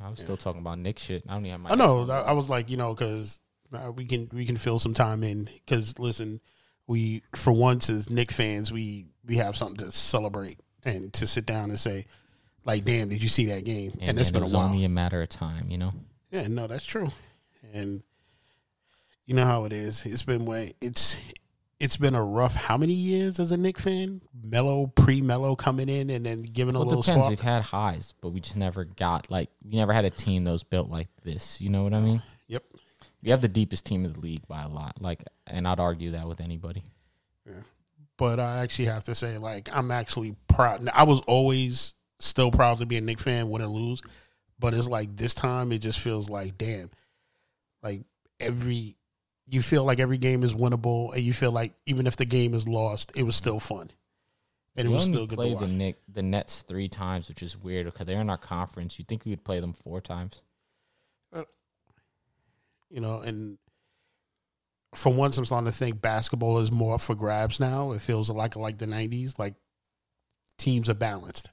I was still talking about Knick shit. I don't even have my. I know. I was like, you know, because uh, we can we can fill some time in. Because listen, we for once as Knick fans, we we have something to celebrate and to sit down and say, like, damn, did you see that game? And, and it's been it a while. only a matter of time, you know. Yeah, no, that's true. And you know how it is. It's been way it's it's been a rough how many years as a Knick fan? Melo, pre Melo coming in and then giving a Well, little depends. spark. We've had highs, but we just never got like we never had a team that was built like this. You know what I mean? Yep. We have the deepest team in the league by a lot. Like, and I'd argue that with anybody. But I actually have to say, like, I'm actually proud. Now, I was always still proud to be a Knick fan, win or lose. But it's like this time, it just feels like, damn, like every you feel like every game is winnable, and you feel like even if the game is lost, it was still fun, and it was still good to watch. the Knick the Nets three times, which is weird because they're in our conference. You think we would play them four times? Uh, you know, and for once, I'm starting to think basketball is more up for grabs now. It feels like like the '90s, like teams are balanced.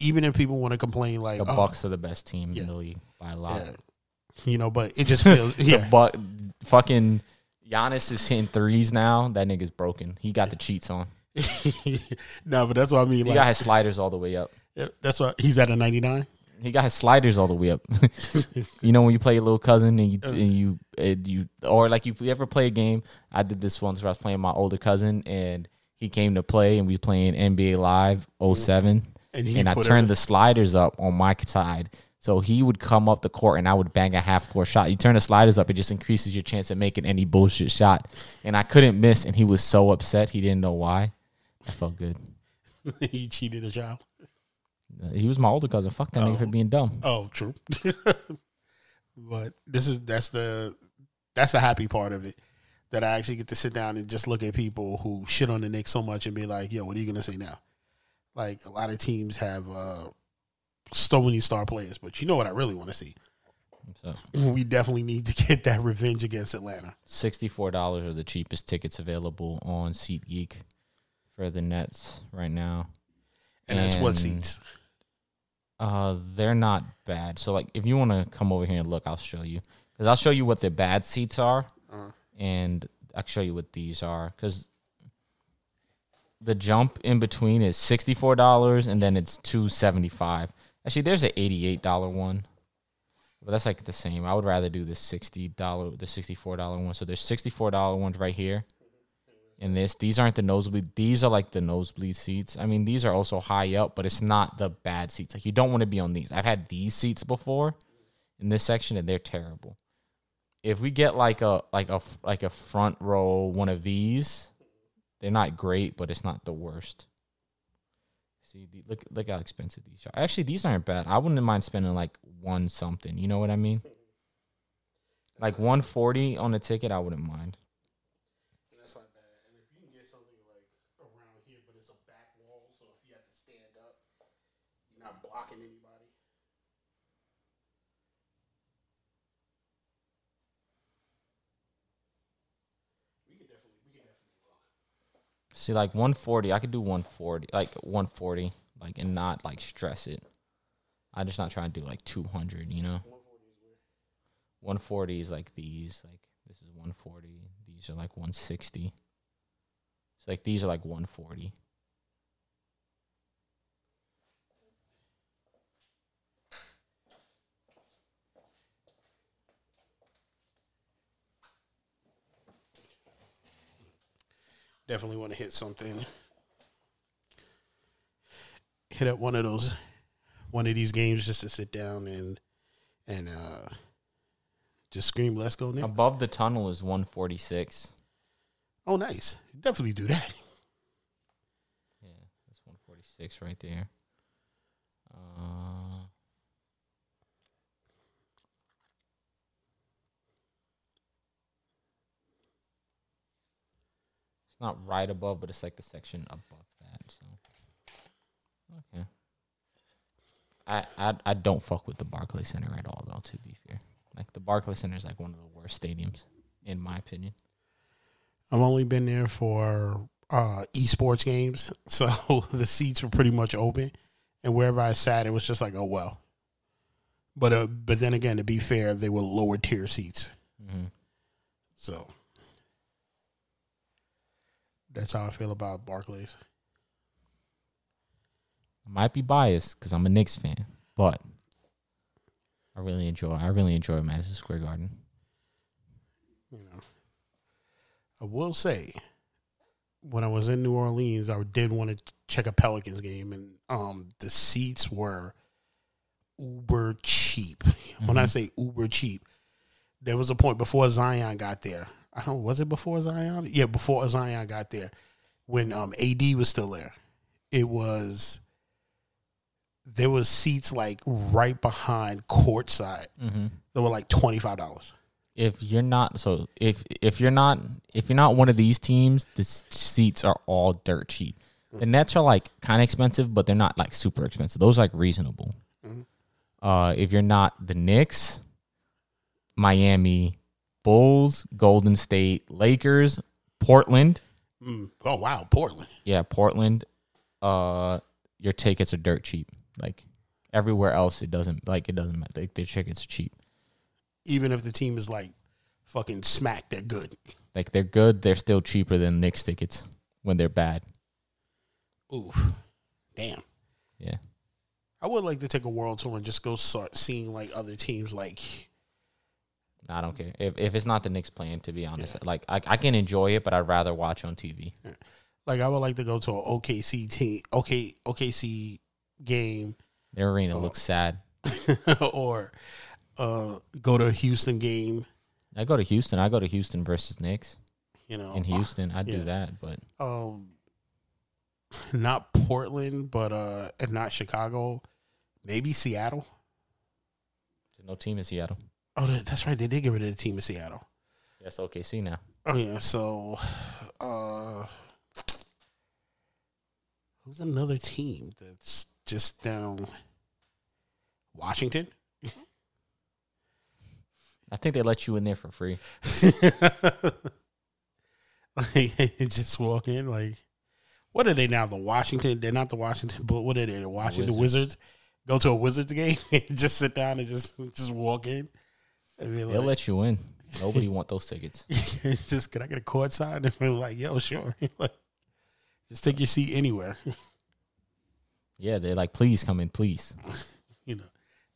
Even if people want to complain, like The oh, Bucks are the best team yeah. in the league by a lot. yeah, you know, but it just feels yeah, Buck, fucking Giannis is hitting threes now. That nigga's broken. He got the cheats on. no, but that's what I mean. He Like got his sliders all the way up. that's what he's at a 99. He got his sliders all the way up. you know when you play a little cousin and you Uh. and you and you or like you, you ever play a game? I did this once where I was playing my older cousin and he came to play and we was playing NBA Live 07 And he and I turned the sliders up on my side. So he would come up the court and I would bang a half court shot. You turn the sliders up, it just increases your chance of making any bullshit shot. And I couldn't miss, and he was so upset he didn't know why. That felt good. he cheated a child. Uh, He was my older cousin. Fuck that nigga for being dumb. Oh, true. but this is that's the that's the happy part of it. That I actually get to sit down and just look at people who shit on the Knicks so much and be like, "Yo, what are you gonna say now?" Like a lot of teams have uh, so many star players, but you know what I really want to see? So We definitely need to get that revenge against Atlanta. sixty-four dollars are the cheapest tickets available on SeatGeek for the Nets right now. And that's what seats. Uh, they're not bad. So like, if you want to come over here and look, I'll show you because I'll show you what the bad seats are, Uh-huh. and I'll show you what these are because the jump in between is sixty-four dollars and then it's two seventy-five. Actually, there's an eighty-eight dollar one, but that's like the same. I would rather do the sixty dollar, the sixty-four dollar one. So there's sixty-four dollar ones right here. And this, these aren't the nosebleed. These are like the nosebleed seats. I mean, these are also high up, but it's not the bad seats. Like you don't want to be on these. I've had these seats before in this section, and they're terrible. If we get like a like a like a front row one of these, they're not great, but it's not the worst. See, the, look look how expensive these are. Actually, these aren't bad. I wouldn't mind spending like one something. You know what I mean? Like one forty on a ticket, I wouldn't mind. That's not bad. And if you can get something like around here, but it's a back wall, so if you have to stand up, you're not blocking anybody. We could definitely, we could definitely look. See, like 140, I could do 140, like 140, like and not like stress it. I'm just not trying to do like 200, you know. 140 is like these, like this is 140. These are like 160. So like these are like 140. Definitely want to hit something. Hit up one of those, one of these games just to sit down and and uh just scream, "Let's go, Knick!" Above the tunnel is 146. Oh, nice. Definitely do that. Yeah, that's 146 right there. Uh, not right above, but it's like the section above that. So, okay. I I I don't fuck with the Barclays Center at all, though. To be fair, like the Barclays Center is like one of the worst stadiums, in my opinion. I've only been there for uh, esports games, so the seats were pretty much open, and wherever I sat, it was just like, oh well. But uh, but then again, to be fair, they were lower tier seats, hmm so that's how I feel about Barclays. I might be biased because I'm a Knicks fan, but I really enjoy. I really enjoy Madison Square Garden. You know, I will say, when I was in New Orleans, I did want to check a Pelicans game, and um, the seats were uber cheap. When I Mhm. say uber cheap, there was a point before Zion got there. I don't. Was it before Zion? Yeah, before Zion got there, when um AD was still there, it was. There was seats like right behind courtside. Mm-hmm. They were like twenty five dollars. If you're not so if if you're not if you're not one of these teams, the seats are all dirt cheap. The Nets are like kind of expensive, but they're not like super expensive. Those are like reasonable. Mhm. Uh, if you're not the Knicks, Miami, Bulls, Golden State, Lakers, Portland, Mm. Oh wow, Portland. yeah, Portland, uh, your tickets are dirt cheap. Like everywhere else, it doesn't like it doesn't matter. Like, their tickets are cheap. Even if the team is like fucking smack, they're good. Like they're good, they're still cheaper than Knicks tickets when they're bad. Oof. Damn. Yeah. I would like to take a world tour and just go start seeing like other teams like I don't care if if it's not the Knicks playing. To be honest, like I, I can enjoy it, but I'd rather watch on TV. like I would like to go to an OKC team OK OKC game Their arena Oh. looks sad. or uh go to a Houston game, I go to Houston. I go to Houston versus Knicks you know. in Houston. I do yeah. that, but Um not Portland, but uh and not Chicago. Maybe Seattle. there's no team in Seattle. Oh, that's right. They did get rid of the team in Seattle. Yes, OKC now. Oh yeah, so uh who's another team that's just down Washington? I think they let you in there for free. like just walk in like what are they now? The Washington they're not the Washington but what are they? The Washington Wizards. Wizards. Go to a Wizards game and just sit down and just just walk in. Mean, They'll let you in. Nobody want those tickets. just can I get a court side? And be like, yo, sure. like, just take your seat anywhere. Yeah, they're like, please come in, please. you know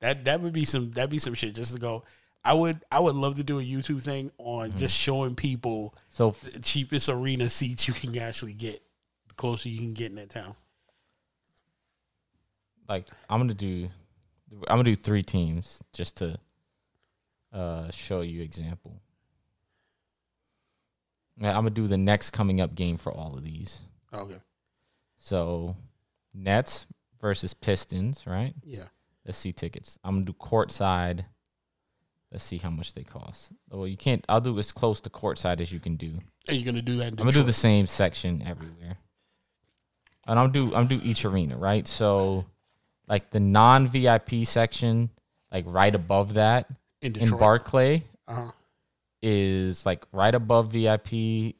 that that would be some that'd be some shit just to go i would i would love to do a youtube thing on Mm-hmm. just showing people So the cheapest arena seats you can actually get the closer you can get in that town like I'm gonna do I'm gonna do three teams just to uh show you example. Yeah, I'm gonna do the next coming up game for all of these. okay So Nets versus Pistons, right? yeah Let's see tickets. I'm gonna do courtside. Let's see how much they cost. Well, you can't. I'll do as close to courtside as you can do. are you gonna do that in I'm gonna do the same section everywhere, and I'll do I'm do each arena right. So, like the non VIP section, like right above that in in Barclay uh-huh. is like right above VIP.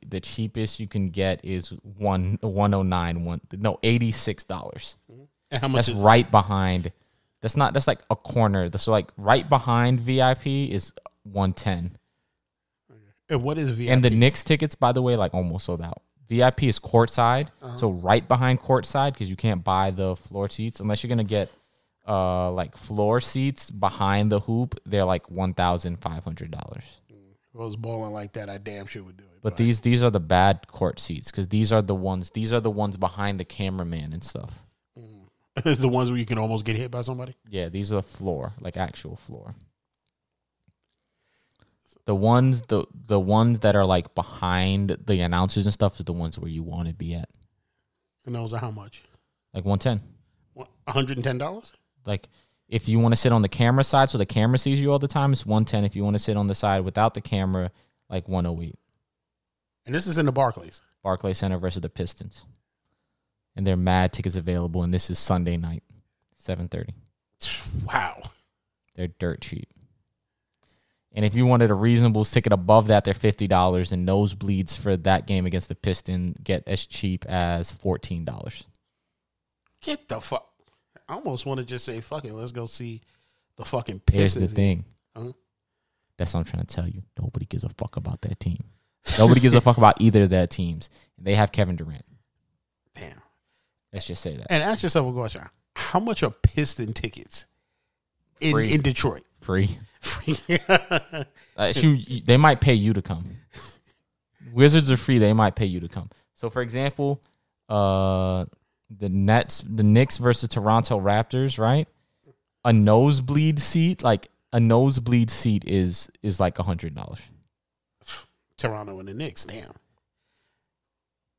The cheapest you can get is one one oh nine one no eighty six dollars. and how much That's right behind. That's not. That's like a corner. So like right behind VIP is one ten. and what is VIP And the Knicks tickets, by the way, like almost sold out. VIP is courtside, so right behind courtside because you can't buy the floor seats unless you're gonna get uh like floor seats behind the hoop. They're like one thousand five hundred dollars. if I was balling like that I damn sure would do it But these these are the bad court seats because these are the ones these are the ones behind the cameraman and stuff. the ones where you can almost get hit by somebody Yeah, these are the floor, like actual floor. The ones the the ones that are like behind the announcers and stuff is the ones where you want to be at. and those are how much Like 110. $110 Like if you want to sit on the camera side so the camera sees you all the time, it's 110. If you want to sit on the side without the camera, like 108. and this is in the Barclays Barclays Center versus the Pistons. And they're mad tickets available and this is Sunday night, 7:30. wow They're dirt cheap. And if you wanted a reasonable ticket above that, they're fifty dollars. And nosebleeds for that game against the Piston get as cheap as fourteen dollars. get the fuck I almost want to just say fuck it let's go see the fucking Here's Pistons. the thing. Huh? That's what I'm trying to tell you. Nobody gives a fuck about that team. Nobody gives a fuck about either of their teams. They have Kevin Durant. Damn. Let's just say that. And ask yourself a question: How much are Piston tickets in Free. in Detroit? Free. Uh, shoot, they might pay you to come. Wizards are free. They might pay you to come. So, for example, uh, the Nets, the Knicks versus Toronto Raptors, right? A nosebleed seat, like a nosebleed seat, is is like a hundred dollars. Toronto and the Knicks. Damn.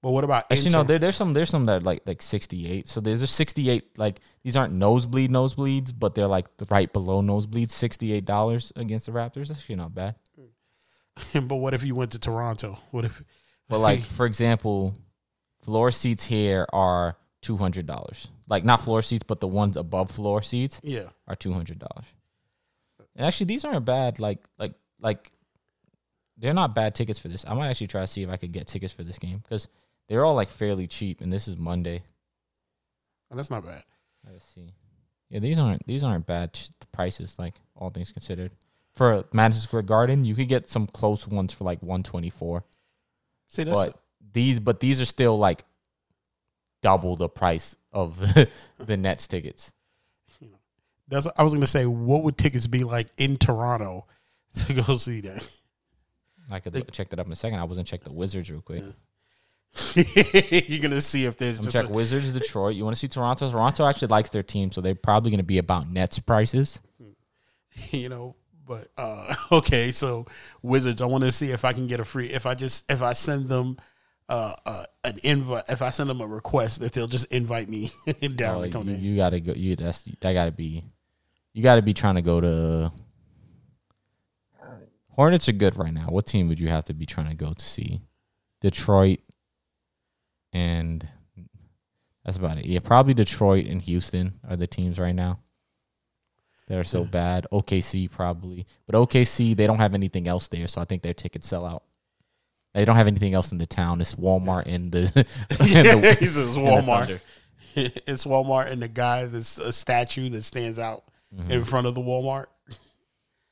But what about Actually, no, there, there's some there's some that are like like 68. So there's a 68 like these aren't nosebleed nosebleeds, but they're like the right below nosebleeds. 68 dollars against the Raptors. That's actually not bad. but what if you went to Toronto? What if? But like for example, floor seats here are two hundred dollars. Like not floor seats, but the ones above floor seats yeah, are two hundred dollars. And actually, these aren't bad. Like like like they're not bad tickets for this. I might actually try to see if I could get tickets for this game because they're all like fairly cheap, and this is Monday. Oh, that's not bad. Let's see. Yeah, these aren't these aren't bad ch- prices. Like all things considered, for Madison Square Garden, you could get some close ones for like one twenty four. See, that's But these, but these are still like double the price of the Nets tickets. that's. I was gonna say, what would tickets be like in Toronto to go see that? I could They- check that up in a second. I wasn't check the Wizards real quick. You're gonna see if there's I'm check a, Wizards Detroit. You want to see Toronto? Toronto actually likes their team, so they're probably going to be about Nets prices. you know. But uh okay, so Wizards, I want to see if I can get a free. If I just if I send them uh, uh an invite, if I send them a request, if they'll just invite me down Oh, to come you, in. you gotta go. You that's that gotta be. You gotta be trying to go to. Hornets are good right now. What team would you have to be trying to go to see? Detroit, and that's about it. Yeah, probably Detroit and Houston are the teams right now that are so Yeah. bad. OKC probably, but OKC they don't have anything else there, so I think their tickets sell out. They don't have anything else in the town. It's Walmart and the, and yeah, the- he says Walmart. It's Walmart and the guy that's a statue that stands out in front of the Walmart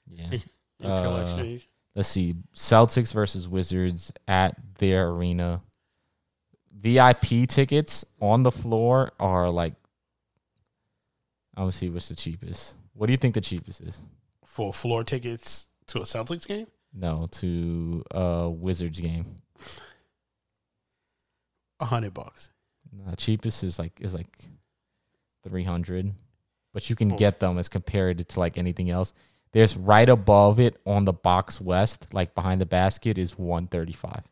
Yeah. Mm-hmm. Uh, let's see Celtics versus Wizards at their arena. VIP tickets on the floor are like I'm gonna see what's the cheapest. What do you think the cheapest is? for floor tickets to a Celtics game. No, to a Wizards game. A hundred bucks. No, cheapest is like is like three hundred. But you can Oh. get them as compared to like anything else. There's right above it on the box west, like behind the basket, is one thirty five.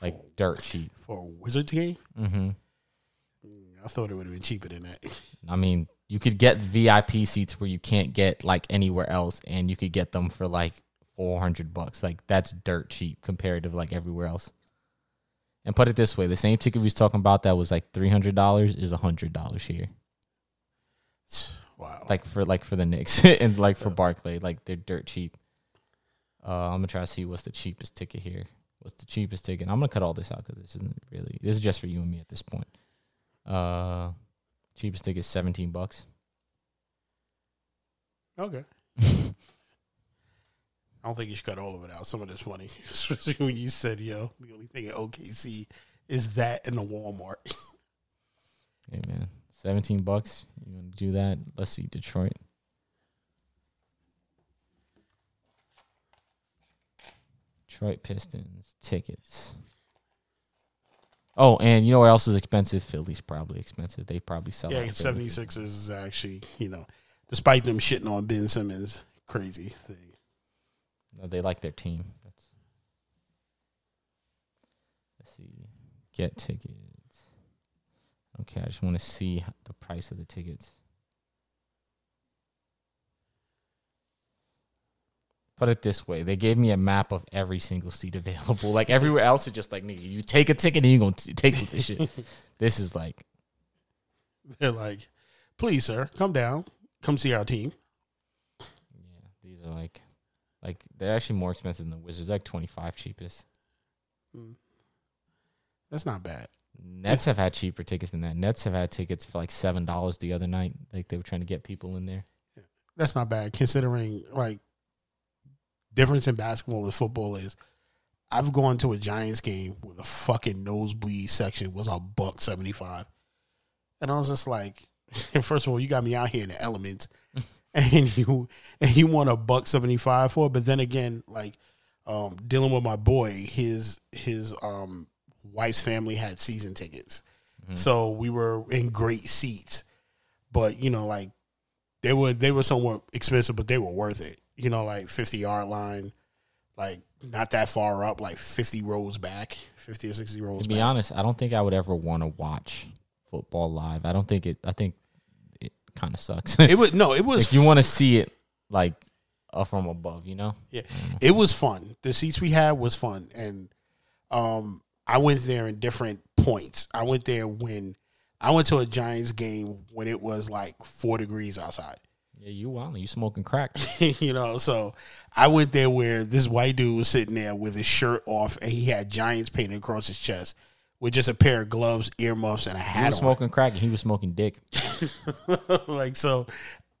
Like dirt cheap. For a Wizards game, Mm-hmm. I thought it would have been cheaper than that. I mean, you could get VIP seats where you can't get like anywhere else, and you could get them for like four hundred bucks. Like that's dirt cheap compared to like everywhere else. And put it this way: the same ticket we was talking about that was like three hundred dollars is hundred dollars here. Wow. Like for like for the Knicks and like for Barclay, like they're dirt cheap. Uh, I'm gonna try to see what's the cheapest ticket here. What's the cheapest ticket? I'm gonna cut all this out because this isn't really. This is just for you and me at this point. Uh, cheapest ticket is seventeen bucks. okay. I don't think you should cut all of it out. Some of it's funny, especially when you said, "Yo, the only thing at OKC is that in the Walmart." Hey man, seventeen bucks. You gonna do that? Let's see, Detroit. Detroit Pistons tickets. Oh, and you know where else is expensive? Philly's probably expensive. They probably sell. yeah, out seventy Philly. is actually, you know, despite them shitting on Ben Simmons, crazy thing. No, they like their team. That's, let's see. Get tickets. Okay, I just want to see the price of the tickets. Put it this way: they gave me a map of every single seat available. Like everywhere else, it's just like, nigga, you take a ticket and you're gonna t- take this shit. This is like, They're like, "Please, sir, come down, come see our team." yeah, these are like, like they're actually more expensive than the Wizards. Like twenty five cheapest. Mm. That's not bad. Nets have had cheaper tickets than that. Nets have had tickets for like seven dollars the other night. Like they were trying to get people in there. that's not bad considering like difference in basketball and football is. I've gone to a Giants game where the fucking nosebleed section was a buck seventy five, and I was just like, first of all, you got me out here in the elements, and you and you want a buck seventy five for it. But then again, like um, dealing with my boy, his his um, wife's family had season tickets, so we were in great seats. But you know, like they were they were somewhat expensive, but they were worth it. You know, like fifty yard line, like not that far up, like fifty rows back, fifty or sixty rows. To be back. honest, I don't think I would ever want to watch football live. I don't think it. I think kind of sucks. It was no, it was if you want to see it like uh, from above, you know. Yeah, it was fun. The seats we had was fun, and um, I went there in different points. I went there when I went to a Giants game when it was like four degrees outside. Yeah, you wild. You smoking crack? you know, so I went there where this white dude was sitting there with his shirt off, and he had Giants painted across his chest with just a pair of gloves, earmuffs, and a hat was on. smoking crack, and he was smoking dick. like so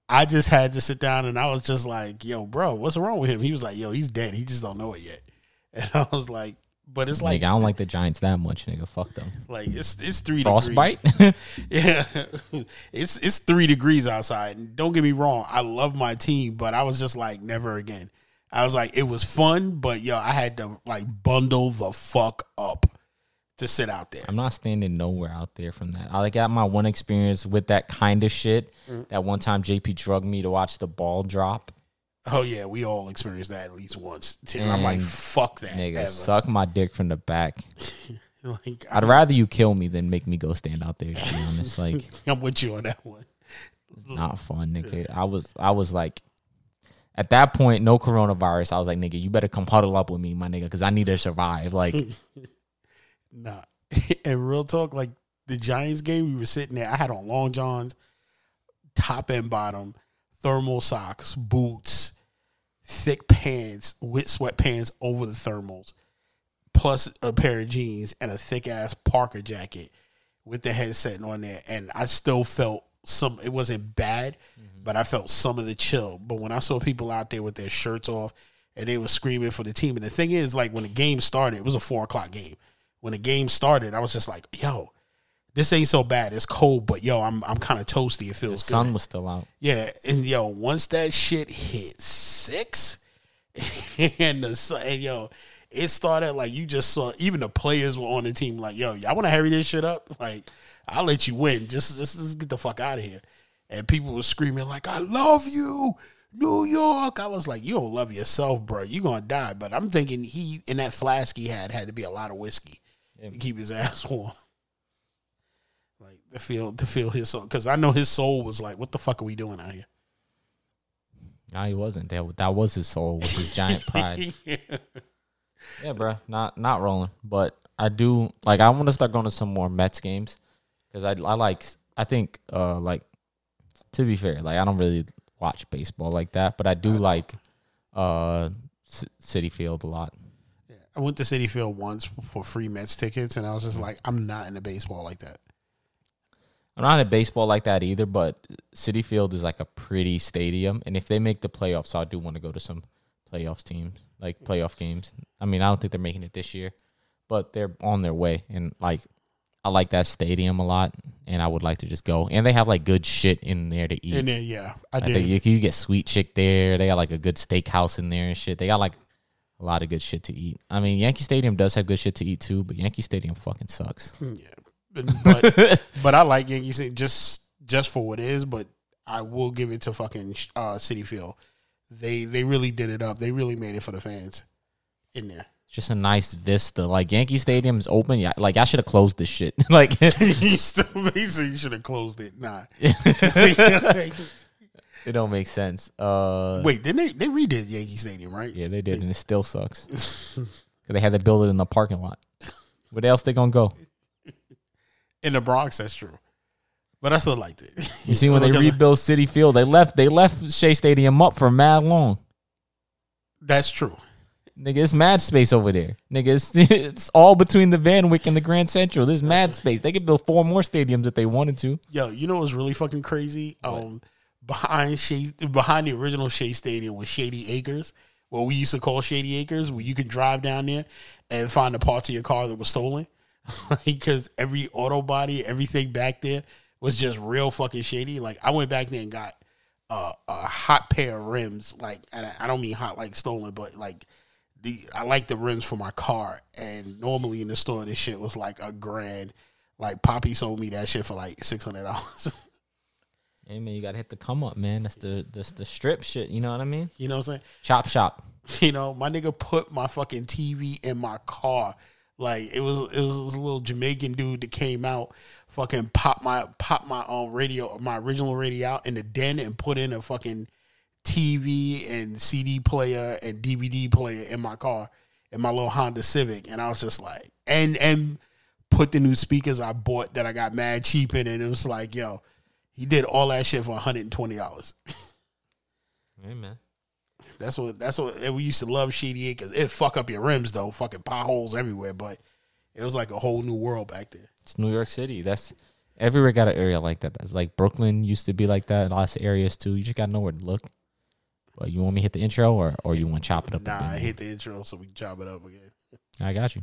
I just had to sit down and I was just like, yo, bro, what's wrong with him? He was like, yo, he's dead. He just don't know it yet. And I was like, but it's like nigga, I don't like the Giants that much, nigga. Fuck them. like it's it's three Frostbite. degrees. Yeah. it's it's three degrees outside. And don't get me wrong, I love my team, but I was just like, never again. I was like, it was fun, but yo, I had to like bundle the fuck up to sit out there. I'm not standing nowhere out there from that. I got my one experience with that kind of shit. Mm. That one time JP drugged me to watch the ball drop. Oh yeah, we all experienced that at least once. Too. I'm like, fuck that. Nigga, ever. suck my dick from the back. Like, I'd rather you kill me than make me go stand out there. To be honest, like I'm with you on that one. it's not fun, nigga. I was, I was like, at that point, no coronavirus. I was like, nigga, you better come huddle up with me, my nigga, because I need to survive. Like, Nah. and real talk, like the Giants game, we were sitting there. I had on long johns, top and bottom, thermal socks, boots, thick pants with sweatpants over the thermals, plus a pair of jeans and a thick ass Parker jacket with the headset on there. And I still felt some. It wasn't bad, mm-hmm. but I felt some of the chill. But when I saw people out there with their shirts off and they were screaming for the team, and the thing is, like when the game started, it was a four o'clock game. When the game started, I was just like, "Yo, this ain't so bad. It's cold, but yo, I'm I'm kind of toasty. It feels good." The sun was still out. Yeah, and yo, once that shit hit six, and the sun, and yo, it started like you just saw. Even the players were on the team like, "Yo, y'all want to hurry this shit up? Like, I'll let you win. Just, just, just get the fuck out of here." And people were screaming like, "I love you, New York." I was like, "You don't love yourself, bro. You're gonna die." But I'm thinking he in that flask he had had to be a lot of whiskey Yeah. to keep his ass warm. Like to feel to feel his soul, because I know his soul was like, "What the fuck are we doing out here?" No, he wasn't. That that was his soul, with his giant pride. Yeah, bro, not not rolling, but I do like. I want to start going to some more Mets games because I I like. I think uh like to be fair, like I don't really watch baseball like that, but I do like uh C- Citi Field a lot. I went to Citi Field once for free Mets tickets, and I was just mm-hmm. like, I'm not into baseball like that. I'm not in baseball like that either, but Citi Field is like a pretty stadium, and if they make the playoffs, I do want to go to some playoffs teams, like playoff games. I mean, I don't think they're making it this year, but they're on their way, and like I like that stadium a lot, and I would like to just go. And they have like good shit in there to eat. And then yeah, I I did. think you, you get sweet chick there. They got like a good steakhouse in there and shit. They got like a lot of good shit to eat. I mean, Yankee Stadium does have good shit to eat too, but Yankee Stadium fucking sucks. yeah, but but I like Yankee Stadium just just for what it is. But I will give it to fucking uh, Citi Field. They they really did it up. They really made it for the fans in there. just a nice vista. Like Yankee Stadium's open. Yeah, like I should have closed this shit. like you still you should have closed it. Nah. It don't make sense. Uh, Wait, didn't they they redid Yankee Stadium, right? yeah, they did, and it still sucks. 'Cause they had to build it in the parking lot. Where else they gonna go? In the Bronx, that's true. But I still liked it. You see, when they Because- rebuilt Citi Field, they left they left Shea Stadium up for mad long. That's true. Nigga, it's mad space over there. Nigga, it's, it's all between the Van Wyck and the Grand Central. There's mad space. They could build four more stadiums if they wanted to. Yo, you know what's really fucking crazy? Um, behind Shea, behind the original Shea Stadium was Shady Acres, what we used to call Shady Acres, where you could drive down there and find the parts of your car that was stolen. Because every auto body, everything back there was just real fucking shady. Like I went back there and got uh, a hot pair of rims. Like, I don't mean hot like stolen, but like the I like the rims for my car. And normally in the store, this shit was like a grand. Like Poppy sold me that shit for like six hundred dollars. Hey man, you gotta hit the come up, man. That's the that's the strip shit. You know what I mean? you know what I'm saying? Chop shop. You know, my nigga put my fucking TV in my car. Like it was it was this little Jamaican dude that came out, fucking pop my pop my um radio my original radio out in the den and put in a fucking TV and CD player and DVD player in my car in my little Honda Civic. And I was just like and and put the new speakers I bought that I got mad cheap in and it was like, yo, he did all that shit for $120. Hey man. That's what that's what and we used to love Shady because it fuck up your rims though, fucking potholes everywhere. But it was like a whole new world back there. It's New York City. That's everywhere got an area like that. That's like Brooklyn used to be like that. Lots of areas too. You just gotta know where to look. But you want me to hit the intro or or you want to chop it up? Nah, bit? I hit the intro so we can chop it up again. I got you.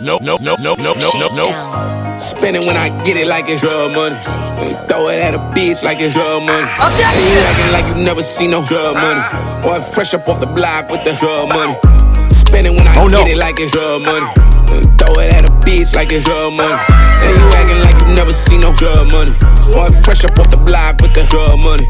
No, no, no, no, no, no, no, no. Spending when I get it like it's drug money. And throw it at a bitch like it's drug money. And you acting like you never seen no drug money. Boy, fresh up off the block with the drug money. Spending when I Oh, no. get it like it's drug money. And throw it at a bitch like it's drug money. And you acting like you never seen no drug money. Boy, fresh up off the block with the drug money.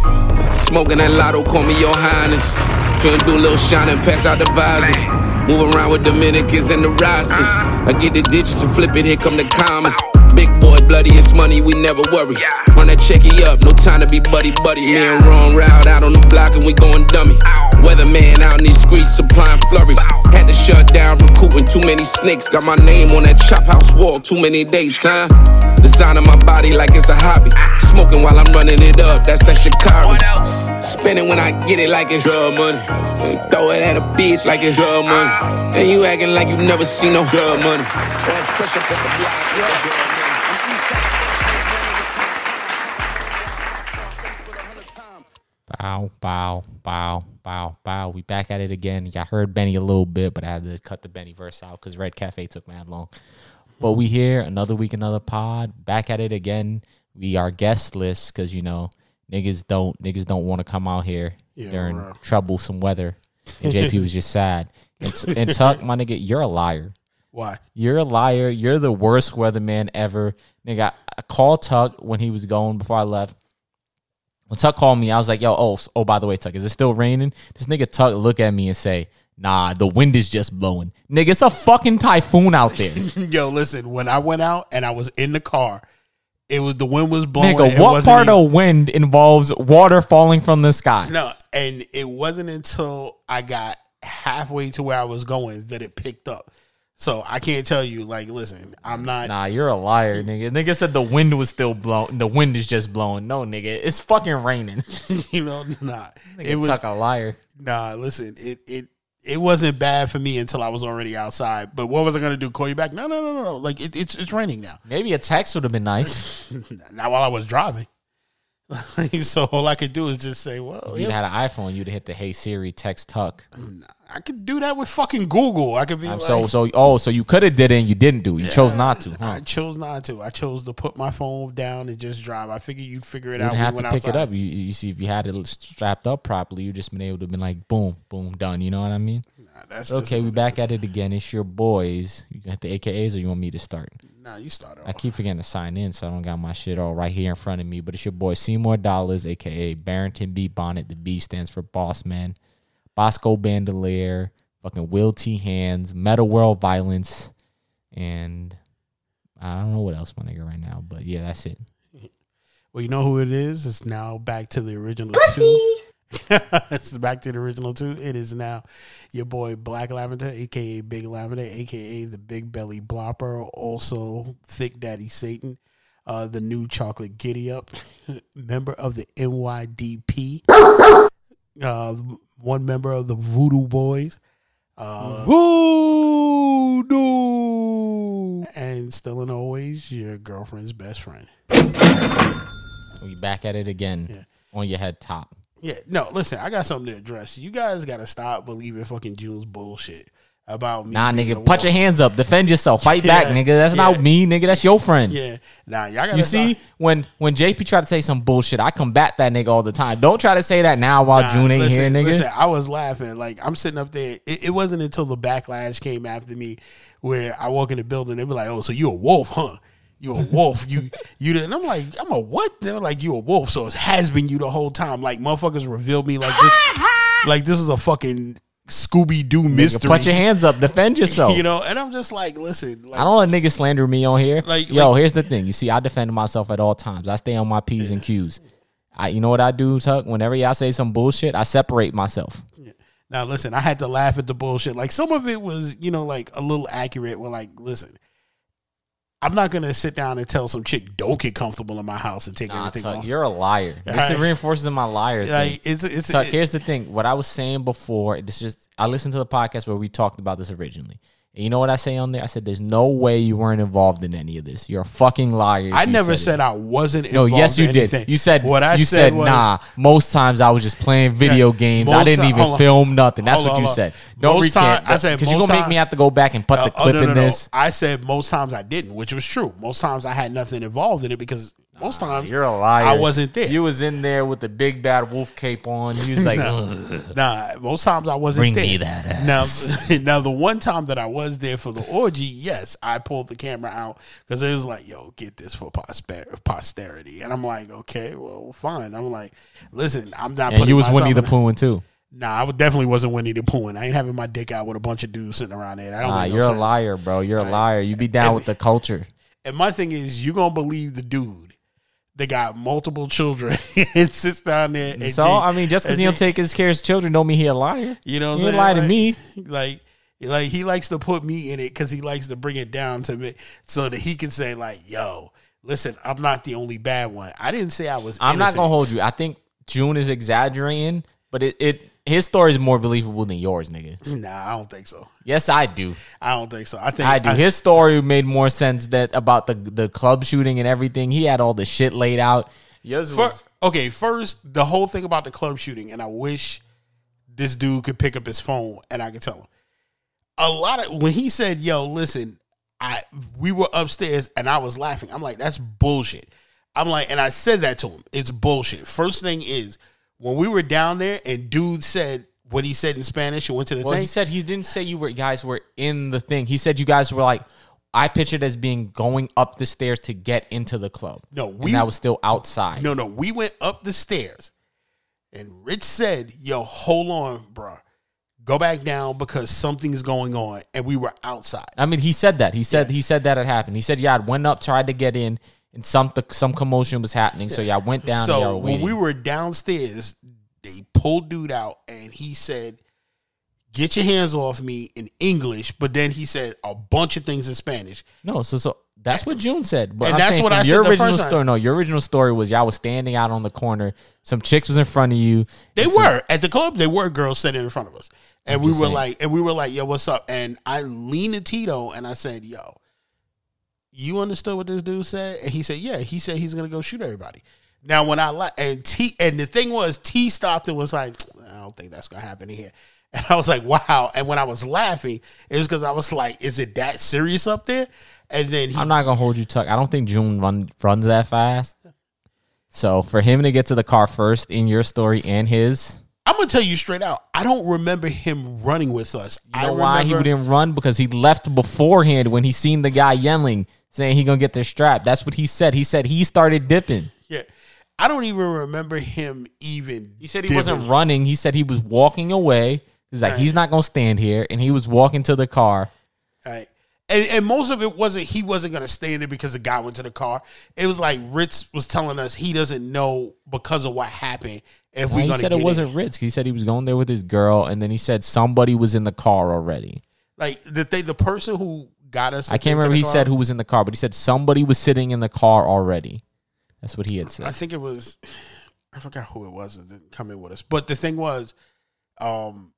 Smoking that lotto, oh, call me your highness. Finna do a little shining, pass out the visors. Move around with Dominicans and the rosters. I get the digits and flip it, here come the commas. Big boy, bloody, it's money, we never worry. Run that checky up, no time to be buddy buddy. Me and Ron round out on the block and we going dummy. Weatherman out in these streets supplying flurries. Had to shut down, recruiting too many snakes. Got my name on that chop house wall, too many dates, huh? Designing my body like it's a hobby. Smoking while I'm running it up, that's that Shikari. Spending when I get it like it's drug money. And throw it at a bitch like it's drug money. And you acting like you never seen no drug money. Bow, bow, bow, bow, bow. We back at it again. Y'all heard Benny a little bit, but I had to cut the Benny verse out because Red Cafe took mad long. But we here another week, another pod. Back at it again. We are guestless because you know niggas don't niggas don't want to come out here Yeah, during bro. troublesome weather. And JP was just sad. And, and Tuck, my nigga, you're a liar. Why? You're a liar. You're the worst weatherman ever. Nigga, I called Tuck when he was going before I left. When Tuck called me, I was like, yo, oh, oh, by the way, Tuck, is it still raining? This nigga Tuck look at me and say, nah, the wind is just blowing. Nigga, it's a fucking typhoon out there. Yo, listen. When I went out and I was in the car, it was the wind was blowing. Nigga, what part even- of wind involves water falling from the sky? No, and it wasn't until I got halfway to where I was going that it picked up. So I can't tell you. Like, listen, I'm not. Nah, you're a liar, nigga. Nigga said the wind was still blowing. The wind is just blowing. No, nigga, it's fucking raining. You know, nah. Nigga, It was Tuck a liar. nah. Listen, it it it wasn't bad for me until I was already outside. But what was I gonna do? Call you back? No, no, no, no. Like it, it's it's raining now. Maybe a text would have been nice. Not while I was driving. so all I could do is just say, well, If you yeah, had an iPhone, you'd hit the Hey Siri text Tuck. I could do that with fucking Google. I could be like, so so oh so you could have did it and you didn't do. it. You chose not to. Huh? I chose not to. I chose to put my phone down and just drive. I figured you'd figure it You out. didn't when have to pick it up. You, you see if you had it strapped up properly, you just been able to been like boom boom done. You know what I mean? Nah, that's Okay, we back is. at it again. It's your boys. You got the AKAs or you want me to start? Nah, you start off. I keep forgetting to sign in, so I don't got my shit all right here in front of me. But it's your boy Seymour Dollars, aka Barrington B Bonnet. The B stands for Boss Man. Bosco Bandolier, fucking Will T Hands, Metal World Violence, and I don't know what else my nigga right now. But yeah, that's it. Well, you know who it is. It's now back to the original two. it's back to the original two. It is now your boy Black Lavender, aka Big Lavender, aka the Big Belly Blopper, also Thick Daddy Satan, uh, the new Chocolate Giddy Up, member of the NYDP, uh, one member of the Voodoo Boys, Uh, Voodoo. and still and always your girlfriend's best friend. We back at it again Yeah. on your head top. Yeah, no, listen, I got something to address. You guys got to stop believing fucking June's bullshit about me. Nah, nigga, put your hands up. Defend yourself. Fight back, nigga. That's yeah. not me, nigga. That's your friend. Yeah, nah, y'all got You see, when when JP try to say some bullshit, I combat that nigga all the time. Don't try to say that now while Nah, June ain't listen, here, nigga. Listen, I was laughing. Like I'm sitting up there. It, it wasn't until the backlash came after me where I walk in the building. They be like, "Oh, so you a wolf, huh? You a wolf? you you?" did-" And I'm like, "I'm a what?" They were like, "You a wolf?" So it has been you the whole time. Like motherfuckers revealed me like this, like this was a fucking Scooby Doo mystery. put your hands up. Defend yourself. you know, and I'm just like, listen, like, I don't let niggas slander me on here. Like- Yo, like- here's the thing. You see, I defend myself at all times. I stay on my P's and Q's. I, you know what I do, Tuck? Whenever y'all say some bullshit, I separate myself. Now listen, I had to laugh at the bullshit. Like some of it was, you know, like a little accurate. Well, like, listen, I'm not gonna sit down and tell some chick don't get comfortable in my house and take Nah, everything Tuck, off. you're a liar. This Alright. reinforces my liar thing. It's it's Tuck, it- here's the thing. What I was saying before, it's just I listened to the podcast where we talked about this originally. And you know what I say on there? I said, "There's no way you weren't involved in any of this. You're a fucking liar." I never it. said I wasn't. No, yes, you did. You said what I you said, said, was, nah. Most times I was just playing video games. I didn't even film nothing. That's what on, you said. Don't Most time- I said because you're gonna make me have to go back and put the Uh, oh, clip no, no, in no. this. I said most times I didn't, which was true. Most times I had nothing involved in it because most times You're a liar. I wasn't there. You was in there with the big bad wolf cape on. You was like, "Ugh." Nah, most times I wasn't there. Bring there. me that ass. Now, now the one time that I was there for the orgy, yes, I pulled the camera out because it was like, "Yo, get this for posterity," and I'm like, "Okay, well, fine." I'm like, "Listen, I'm not." and you was Winnie the in Pooh too. Nah, I definitely wasn't Winnie the Pooh. I ain't having my dick out with a bunch of dudes sitting around there. I don't. Nah, make no you're a liar, bro. You're a liar. You be down with the culture. And my thing is, you gonna believe the dude that got multiple children and sits down there. And So take- I mean, just because he don't take- his care of his children, don't mean he a liar. You know, what he I'm ain't to me. Like, like he likes to put me in it because he likes to bring it down to me so that he can say like, "Yo, listen, I'm not the only bad one." I didn't say I was. I'm not gonna hold you. I think June is exaggerating, but it, it his story is more believable than yours, nigga. Nah, I don't think so. Yes, I do. I don't think so. I think I do. His story made more sense that about the the club shooting and everything. He had all the shit laid out. Yours Fir- was okay, first the whole thing about the club shooting, and I wish this dude could pick up his phone and I could tell him. A lot of when he said, "Yo, listen," I we were upstairs and I was laughing. I'm like, "That's bullshit." I'm like, and I said that to him. It's bullshit. First thing is when we were down there and dude said what he said in Spanish and went to the well. thing. He said he didn't say you were guys were in the thing. He said you guys were like. I pictured as being going up the stairs to get into the club. No, and we- that was still outside. No, no, we went up the stairs, and Rich said, "Yo, hold on, bro, go back down because something's going on." And we were outside. I mean, he said that. He said he said that had happened. He said, "Yeah, I went up, tried to get in, and some some commotion was happening. So I went down. y'all so when we were downstairs, they pulled dude out, and he said, "Get your hands off me" in English, but then he said a bunch of things in Spanish. no, so so that's what June said. But And I'm that's what I said your the original story. No, your original story was y'all was standing out on the corner. Some chicks was in front of you. They were at the club. They were girls sitting in front of us, and we were like, and we were like, "Yo, what's up?" And I leaned to Tito and I said, "Yo, you understood what this dude said?" And he said, "Yeah." He said he's gonna go shoot everybody. Now, when I la- and T and the thing was, T stopped and was like, "I don't think that's gonna happen here." And I was like, "Wow!" And when I was laughing, it was because I was like, "Is it that serious up there?" And then he, I'm not gonna hold you, Tuck. I don't think June run runs that fast. So for him to get to the car first in your story and his, I'm gonna tell you straight out. I don't remember him running with us. you I know why he didn't run because he left beforehand when he seen the guy yelling saying he gonna get the strap. That's what he said. He said he started dipping. Yeah. I don't even remember him even. He said he wasn't running. He said he was walking away. He's like, he's not gonna stand here, and he was walking to the car. Right. And, and most of it wasn't he wasn't gonna stay in there because the guy went to the car. It was like Ritz was telling us he doesn't know because of what happened if we he gonna said get it wasn't in. Ritz. He said he was going there with his girl, and then he said somebody was in the car already. like the they, the person who got us. I can't remember. He said who was in the car, but he said somebody was sitting in the car already. That's what he had said. I think it was I forgot who it was that didn't come in with us. But the thing was, um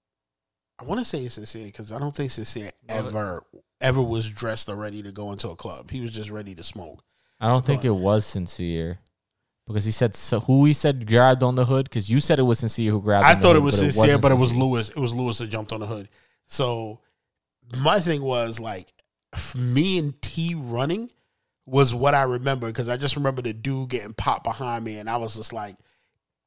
I want to say it's sincere because I don't think sincere ever ever was dressed or ready to go into a club. He was just ready to smoke. I don't think it was sincere because he said so who he said grabbed on the hood because you said it was sincere who grabbed. I on the thought it was but sincere, wasn't but it was. Lewis. It was Lewis that jumped on the hood. So my thing was like f- me and T running was what I remember because I just remember the dude getting popped behind me, and I was just like,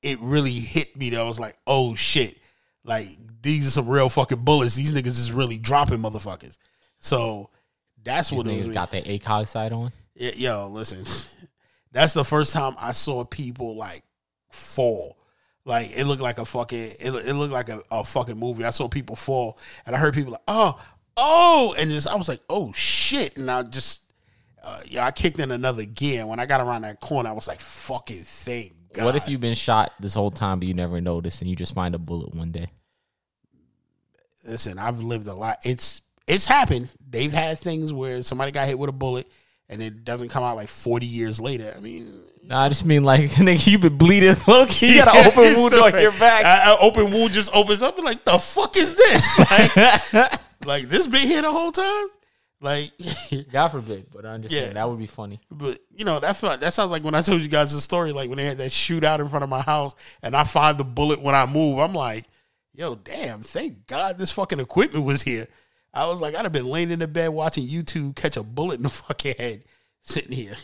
it really hit me. That I was like, oh shit, like these are some real fucking bullets. These niggas is really dropping motherfuckers. So that's These what it was. niggas got their ACOG side on. Yeah, yo, listen. That's the first time I saw people like fall. Like it looked like a fucking it, it looked like a, a fucking movie. I saw people fall and I heard people like, "Oh, oh." And just I was like, "Oh shit." And I just uh, yeah, I kicked in another gear. When I got around that corner, I was like, "Fucking thank God." What if you've been shot this whole time but you never noticed and you just find a bullet one day? Listen, I've lived a lot. It's it's happened. They've had things where somebody got hit with a bullet and it doesn't come out like 40 years later. I mean, Nah, I just mean like nigga, you been bleeding. Look, you got an open wound on your back. An open wound just opens up and like, the fuck is this? Like, like this been here the whole time? Like, God forbid, but I understand Yeah. that would be funny. but you know that felt, that sounds like when I told you guys the story, like when they had that shootout in front of my house, and I find the bullet when I move. I'm like, yo, damn, thank God this fucking equipment was here. I was like, I'd have been laying in the bed watching YouTube catch a bullet in the fucking head, sitting here.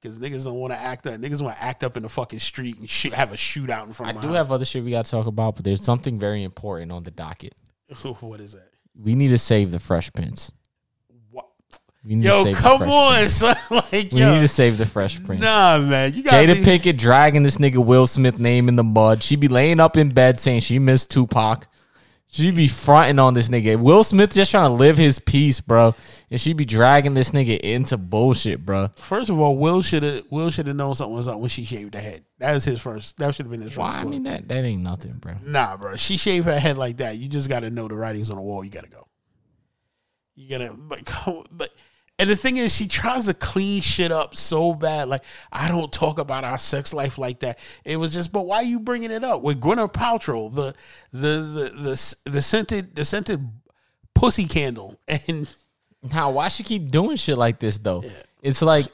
Because niggas don't want to act up. Niggas want to act up in the fucking street and shoot, have a shootout in front I of my I do house. have other shit we got to talk about, but there's something very important on the docket. what is that? We need to save the Fresh Prince. We need to Yo, save the come Fresh on, Prince. son. Like, We yo, need to save the Fresh Prince. nah, man. You got Jada be, Pinkett dragging this nigga Will Smith name in the mud. She be laying up in bed saying she missed Tupac. She be fronting on this nigga. Will Smith just trying to live his peace, bro. And she be dragging this nigga into bullshit, bro. First of all, Will should have Will should have known something was up when she shaved her head. That was his first. That should have been his Why? first. I mean that that ain't nothing, bro. Nah, bro. She shaved her head like that. You just got to know the writings on the wall. You got to go. You gotta, but, come- but, and the thing is, she tries to clean shit up so bad. Like, I don't talk about our sex life like that. It was just, but why are you bringing it up with Gwyneth Paltrow, the, the, the, the, the scented, the scented pussy candle, and Now, why she keep doing shit like this though? It's like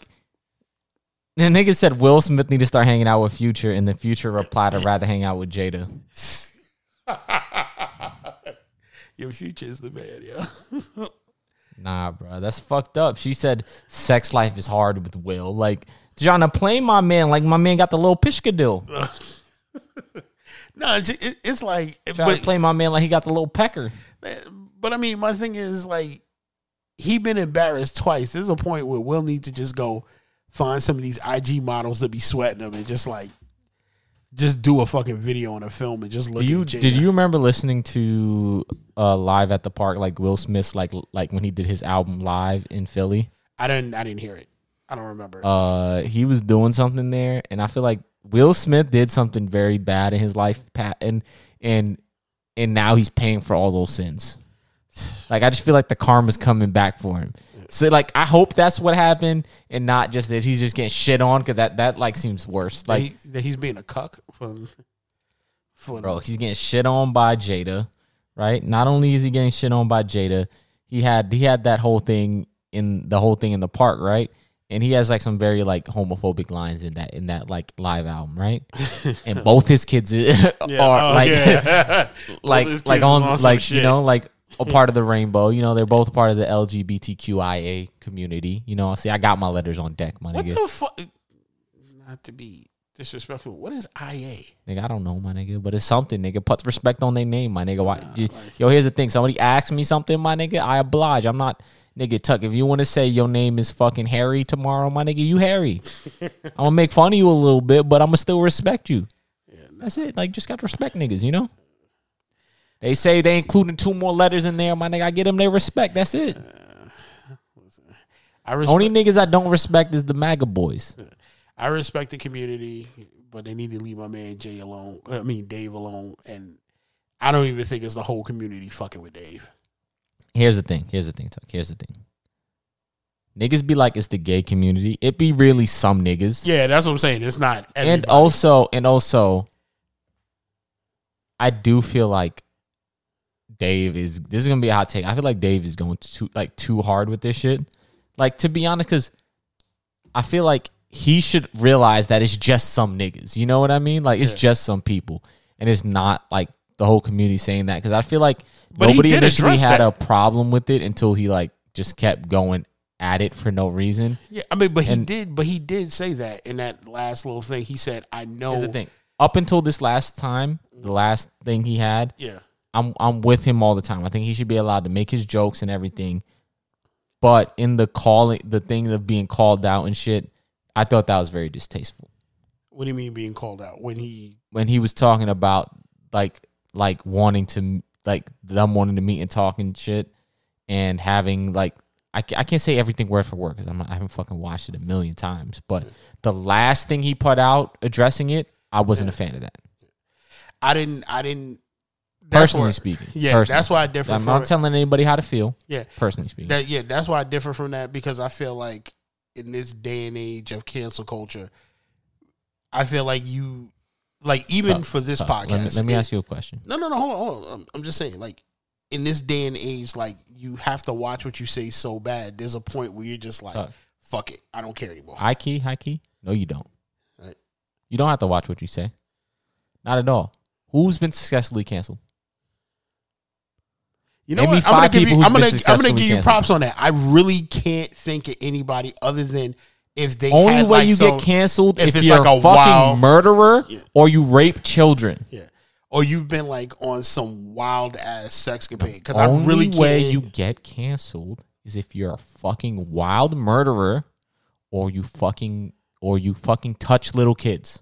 the nigga said Will Smith need to start hanging out with Future, and the Future replied, "I'd rather hang out with Jada." your future is the man, yeah. Nah, bro, that's fucked up. She said sex life is hard with Will. Like, trying to play my man, like my man got the little pishkadil. No, it's, it, it's like, Trying to play my man like he got the little pecker. but I mean, my thing is like, he been embarrassed twice. There's a point where Will need to just go find some of these IG models that be sweating them and just like, just do a fucking video on a film and just look. Do you did you remember listening to uh live at the park like Will Smith's like like when he did his album live in Philly? I didn't. I didn't hear it. I don't remember. uh he was doing something there and i feel like will smith did something very bad in his life pat and and and now he's paying for all those sins like i just feel like the karma's coming back for him so like i hope that's what happened and not just that he's just getting shit on because that that like seems worse like he- that he's being a cuck for. For bro he's getting shit on by jada right not only is he getting shit on by jada he had he had that whole thing in the whole thing in the park right and he has like some very like homophobic lines in that in that like live album right and both his kids are oh, like yeah. like like on, on like you know like a part of the rainbow you know they're both part of the lgbtqia community you know see i got my letters on deck my what nigga the fuck? Not to be disrespectful. What is IA? Nigga, I don't know, my nigga, but it's something, nigga. Put respect on their name, my nigga. Why? yo, here's the thing. Somebody asks me something, my nigga. I oblige. I'm not, nigga. Tuck. If you want to say your name is fucking Harry tomorrow, my nigga, you Harry. I'm gonna make fun of you a little bit, but I'm gonna still respect you. That's it. Like, just got to respect niggas, you know. They say they including two more letters in there, my nigga. I get them their respect. That's it. I respect, Only niggas I don't respect is the MAGA boys. I respect the community, but they need to leave my man Jay alone. Uh, I mean Dave alone, and I don't even think it's the whole community fucking with Dave. Here's the thing. Here's the thing, Tuck. Here's the thing. Niggas be like it's the gay community. It be really some niggas. Yeah, that's what I'm saying. It's not. and also and also I do feel like Dave is this is gonna be a hot take. I feel like Dave is going too like too hard with this shit. Like to be honest, because I feel like he should realize that it's just some niggas. You know what I mean? Like it's just some people, and it's not like the whole community saying that. Because I feel like But nobody initially had that. a problem with it until he like just kept going at it for no reason. Yeah, I mean, but he did, but he did say that in that last little thing. He said, "I know." Here's the thing. Up until this last time, the last thing he had, Yeah, I'm I'm with him all the time. I think he should be allowed to make his jokes and everything. But in the calling, the thing of being called out and shit, I thought that was very distasteful. what do you mean being called out when he? When he was talking about like like wanting to like them wanting to meet and talk and shit, and having like I, I can't say everything word for word because I'm not, I haven't fucking watched it a million times. But the last thing he put out addressing it, I wasn't a fan of that. I didn't. I didn't. Personally where- speaking, Yeah, personally. that's why I differ I'm not it. telling anybody how to feel. Yeah, Personally speaking, that yeah, that's why I differ from that because I feel like in this day and age of cancel culture, I feel like you, like even Tough, for this Tough. podcast. Let me, let me it- ask you a question. No, no, no. Hold on, hold on. I'm, I'm just saying, like in this day and age, like you have to watch what you say so bad. There's a point where you're just like, fuck it, I don't care anymore. High key, high key. No, you don't. Right. You don't have to watch what you say. Not at all. Who's been successfully canceled? You know what? I'm gonna give you. I'm gonna. I'm gonna give you props on that. I really can't think of anybody other than if they Only way like you some- get canceled if if, it's you're like a fucking wild- murderer Yeah. or you rape children. Yeah. Or you've been like on some wild ass sex campaign because I Only really can't. way you get canceled is if you're a fucking wild murderer or you fucking or you fucking touch little kids.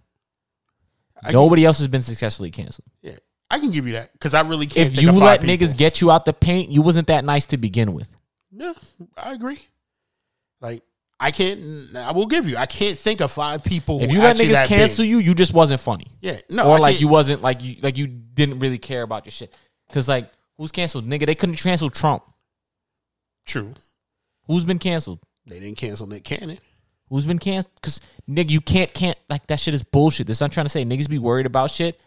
I can- Nobody else has been successfully canceled. yeah, I can give you that because I really can't. If you let people. niggas get you out the paint, you wasn't that nice to begin with. Yeah, I agree. Like I can't. I will give you. I can't think of five people. If you let niggas cancel big. you, you just wasn't funny. yeah, no, or I like can't- you wasn't like you like you didn't really care about your shit. Cause like who's canceled? Nigga, they couldn't cancel Trump. True, Who's been canceled? they didn't cancel Nick Cannon. Who's been canceled? Cause nigga, you can't can't like that shit is bullshit. This I'm trying to say. Niggas be worried about shit.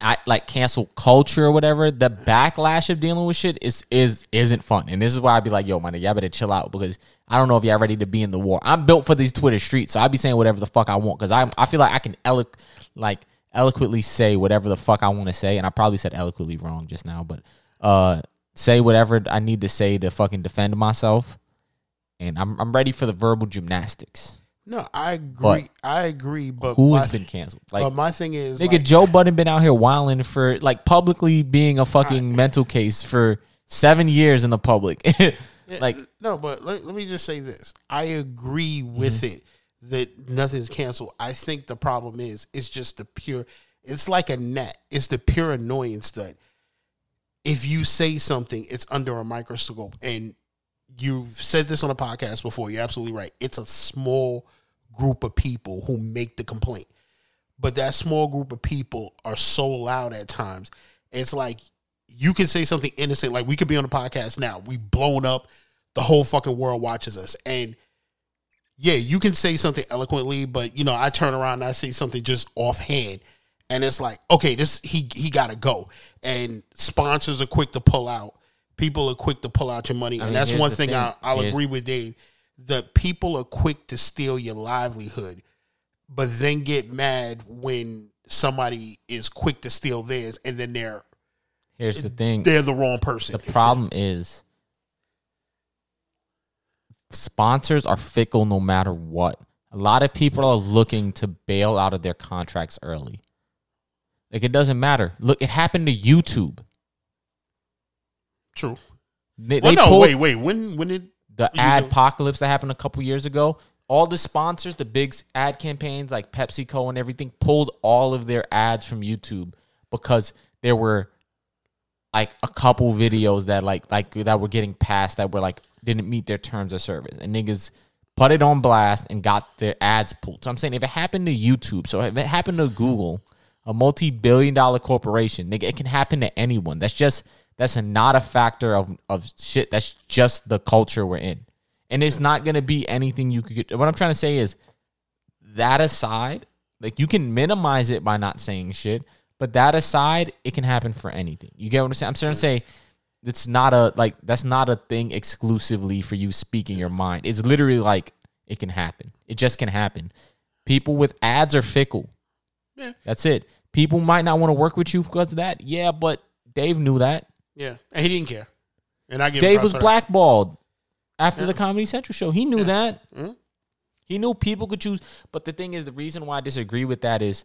I like cancel culture or whatever. The backlash of dealing with shit is is isn't fun, and this is why I'd be like, "Yo, man, y'all better chill out," because I don't know if y'all ready to be in the war. I'm built for these Twitter streets, so I'd be saying whatever the fuck I want because I I feel like I can elo- like eloquently say whatever the fuck I want to say, and I probably said eloquently wrong just now, but uh, say whatever I need to say to fucking defend myself, and I'm I'm ready for the verbal gymnastics. No, I agree. But I agree. But who has been canceled? Like but my thing is, Nigga, like, Joe Budden been out here wilding for like publicly being a fucking mental case for seven years in the public. like, no, but let, let me just say this. I agree with Mm-hmm. it that nothing's canceled. I think the problem is it's just the pure. It's like a net. It's the pure annoyance that if you say something, it's under a microscope. And you've said this on a podcast before. You're absolutely right. It's a small group of people who make the complaint. But that small group of people are so loud at times. It's like you can say something innocent, like we could be on a podcast now. We blown up, the whole fucking world watches us. And yeah, you can say something eloquently, but you know, I turn around and I say something just offhand. And it's like, okay, this he he gotta go. And sponsors are quick to pull out. People are quick to pull out your money. and mean, that's one thing, thing. I, I'll Here's- agree with Dave. The people are quick to steal your livelihood, but then get mad when somebody is quick to steal theirs and then they're here's the thing. they're the wrong person. The problem is sponsors are fickle no matter what. A lot of people are looking to bail out of their contracts early. Like it doesn't matter. Look, it happened to YouTube. True. They, Well, they no, pulled wait, wait. When when did the ad apocalypse that happened a couple years ago. All the sponsors, the big ad campaigns like PepsiCo and everything, pulled all of their ads from YouTube because there were like a couple videos that like like that were getting passed that were like didn't meet their terms of service and niggas put it on blast and got their ads pulled. So I'm saying if it happened to YouTube, so if it happened to Google, a multi-billion dollar corporation, nigga, it can happen to anyone. That's just that's not a factor of of shit. That's just the culture we're in. And it's not gonna be anything you could get. What I'm trying to say is that aside, like you can minimize it by not saying shit, But that aside, it can happen for anything. You get what I'm saying? I'm trying to say it's not a like that's not a thing exclusively for you speaking your mind. It's literally like it can happen. It just can happen. People with ads are fickle. Yeah. That's it. People might not want to work with you because of that. Yeah, but Dave knew that. Yeah, and he didn't care. And I give Dave was blackballed after Yeah. the Comedy Central show. He knew that. Mhm. He knew people could choose. But the thing is, the reason why I disagree with that is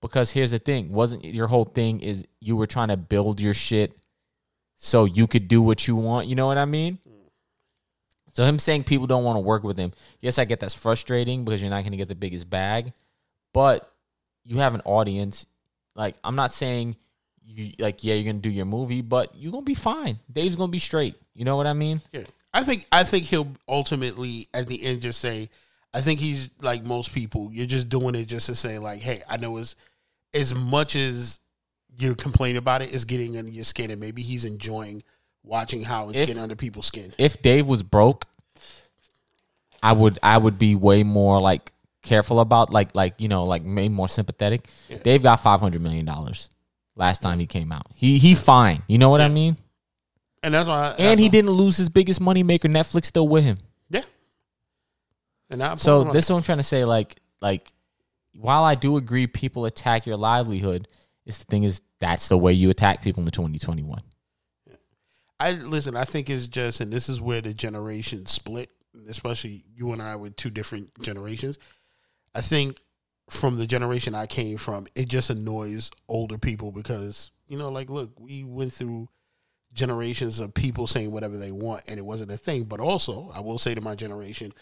because here's the thing: wasn't your whole thing is you were trying to build your shit so you could do what you want. You know what I mean? So him saying people don't want to work with him. Yes, I get that's frustrating because you're not going to get the biggest bag, but you have an audience. Like I'm not saying you like yeah you're gonna do your movie, but you're gonna be fine. Dave's gonna be straight. You know what I mean? Yeah, I think I think he'll ultimately at the end just say, I think he's like most people. You're just doing it just to say like, hey, I know as as much as you're complaining about it, it's getting under your skin, and maybe he's enjoying watching how it's If- getting under people's skin. If Dave was broke, I would I would be way more like careful about like like you know like maybe more sympathetic. Dave got five hundred million dollars last time he came out. He he fine. You know what I mean? And that's why. that's And he why- didn't lose his biggest money maker. Netflix still with him. Yeah. And I So this is what I'm trying to say. Like, like, while I do agree people attack your livelihood, is the thing is that's the way you attack people in 2021. I listen. I think it's just, and this is where the generation split, especially you and I with two different generations. I think from the generation I came from, it just annoys older people because you know, like, look, we went through generations of people saying whatever they want, and it wasn't a thing. But also, I will say to my generation,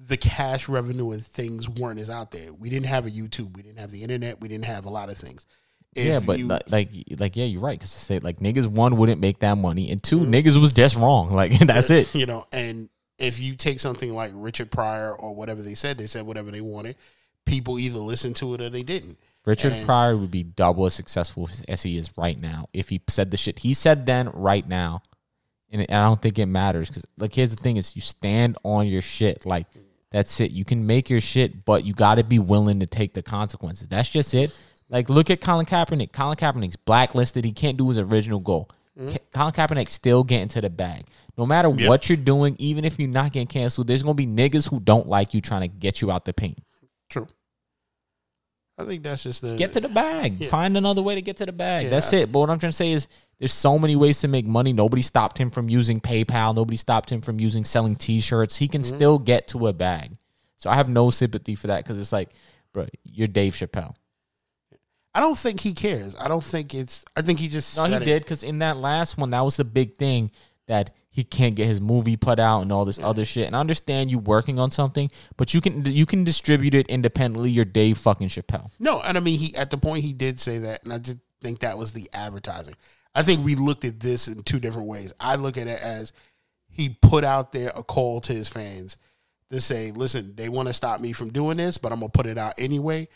the cash revenue and things weren't as out there. We didn't have a YouTube, we didn't have the internet, we didn't have a lot of things. If yeah, but you- li- like, like, yeah, you're right. Because I say like niggas one wouldn't make that money, and 2 Mm-hmm. niggas was just wrong. Like that's it. You know, and if you take something like Richard Pryor or whatever they said, they said whatever they wanted. People either listened to it or they didn't. Richard And- Pryor would be double as successful as he is right now if he said the shit he said then right now. And I don't think it matters because like here's the thing: is you stand on your shit. Like that's it. You can make your shit, but you got to be willing to take the consequences. That's just it. Like look at Colin Kaepernick. Colin Kaepernick's blacklisted. He can't do his original goal. Mm-hmm. Ka- Colin Kaepernick still getting to the bag. No matter Yep. what you're doing, even if you're not getting canceled, there's gonna be niggas who don't like you trying to get you out the paint. True. I think that's just the get to the bag. Yeah. Find another way to get to the bag. Yeah. That's it. But what I'm trying to say is there's so many ways to make money. Nobody stopped him from using PayPal. Nobody stopped him from using selling t-shirts. He can Mm-hmm. still get to a bag. So I have no sympathy for that because it's like, bro, you're Dave Chappelle. I don't think he cares. I don't think it's. I think he just. No, he it. did because in that last one, that was the big thing that he can't get his movie put out and all this other shit. And I understand you working on something, but you can you can distribute it independently. You're Dave fucking Chappelle. No, and I mean he at the point he did say that, and I just think that was the advertising. I think we looked at this in two different ways. I look at it as he put out there a call to his fans to say, "Listen, they want to stop me from doing this, but I'm gonna put it out anyway."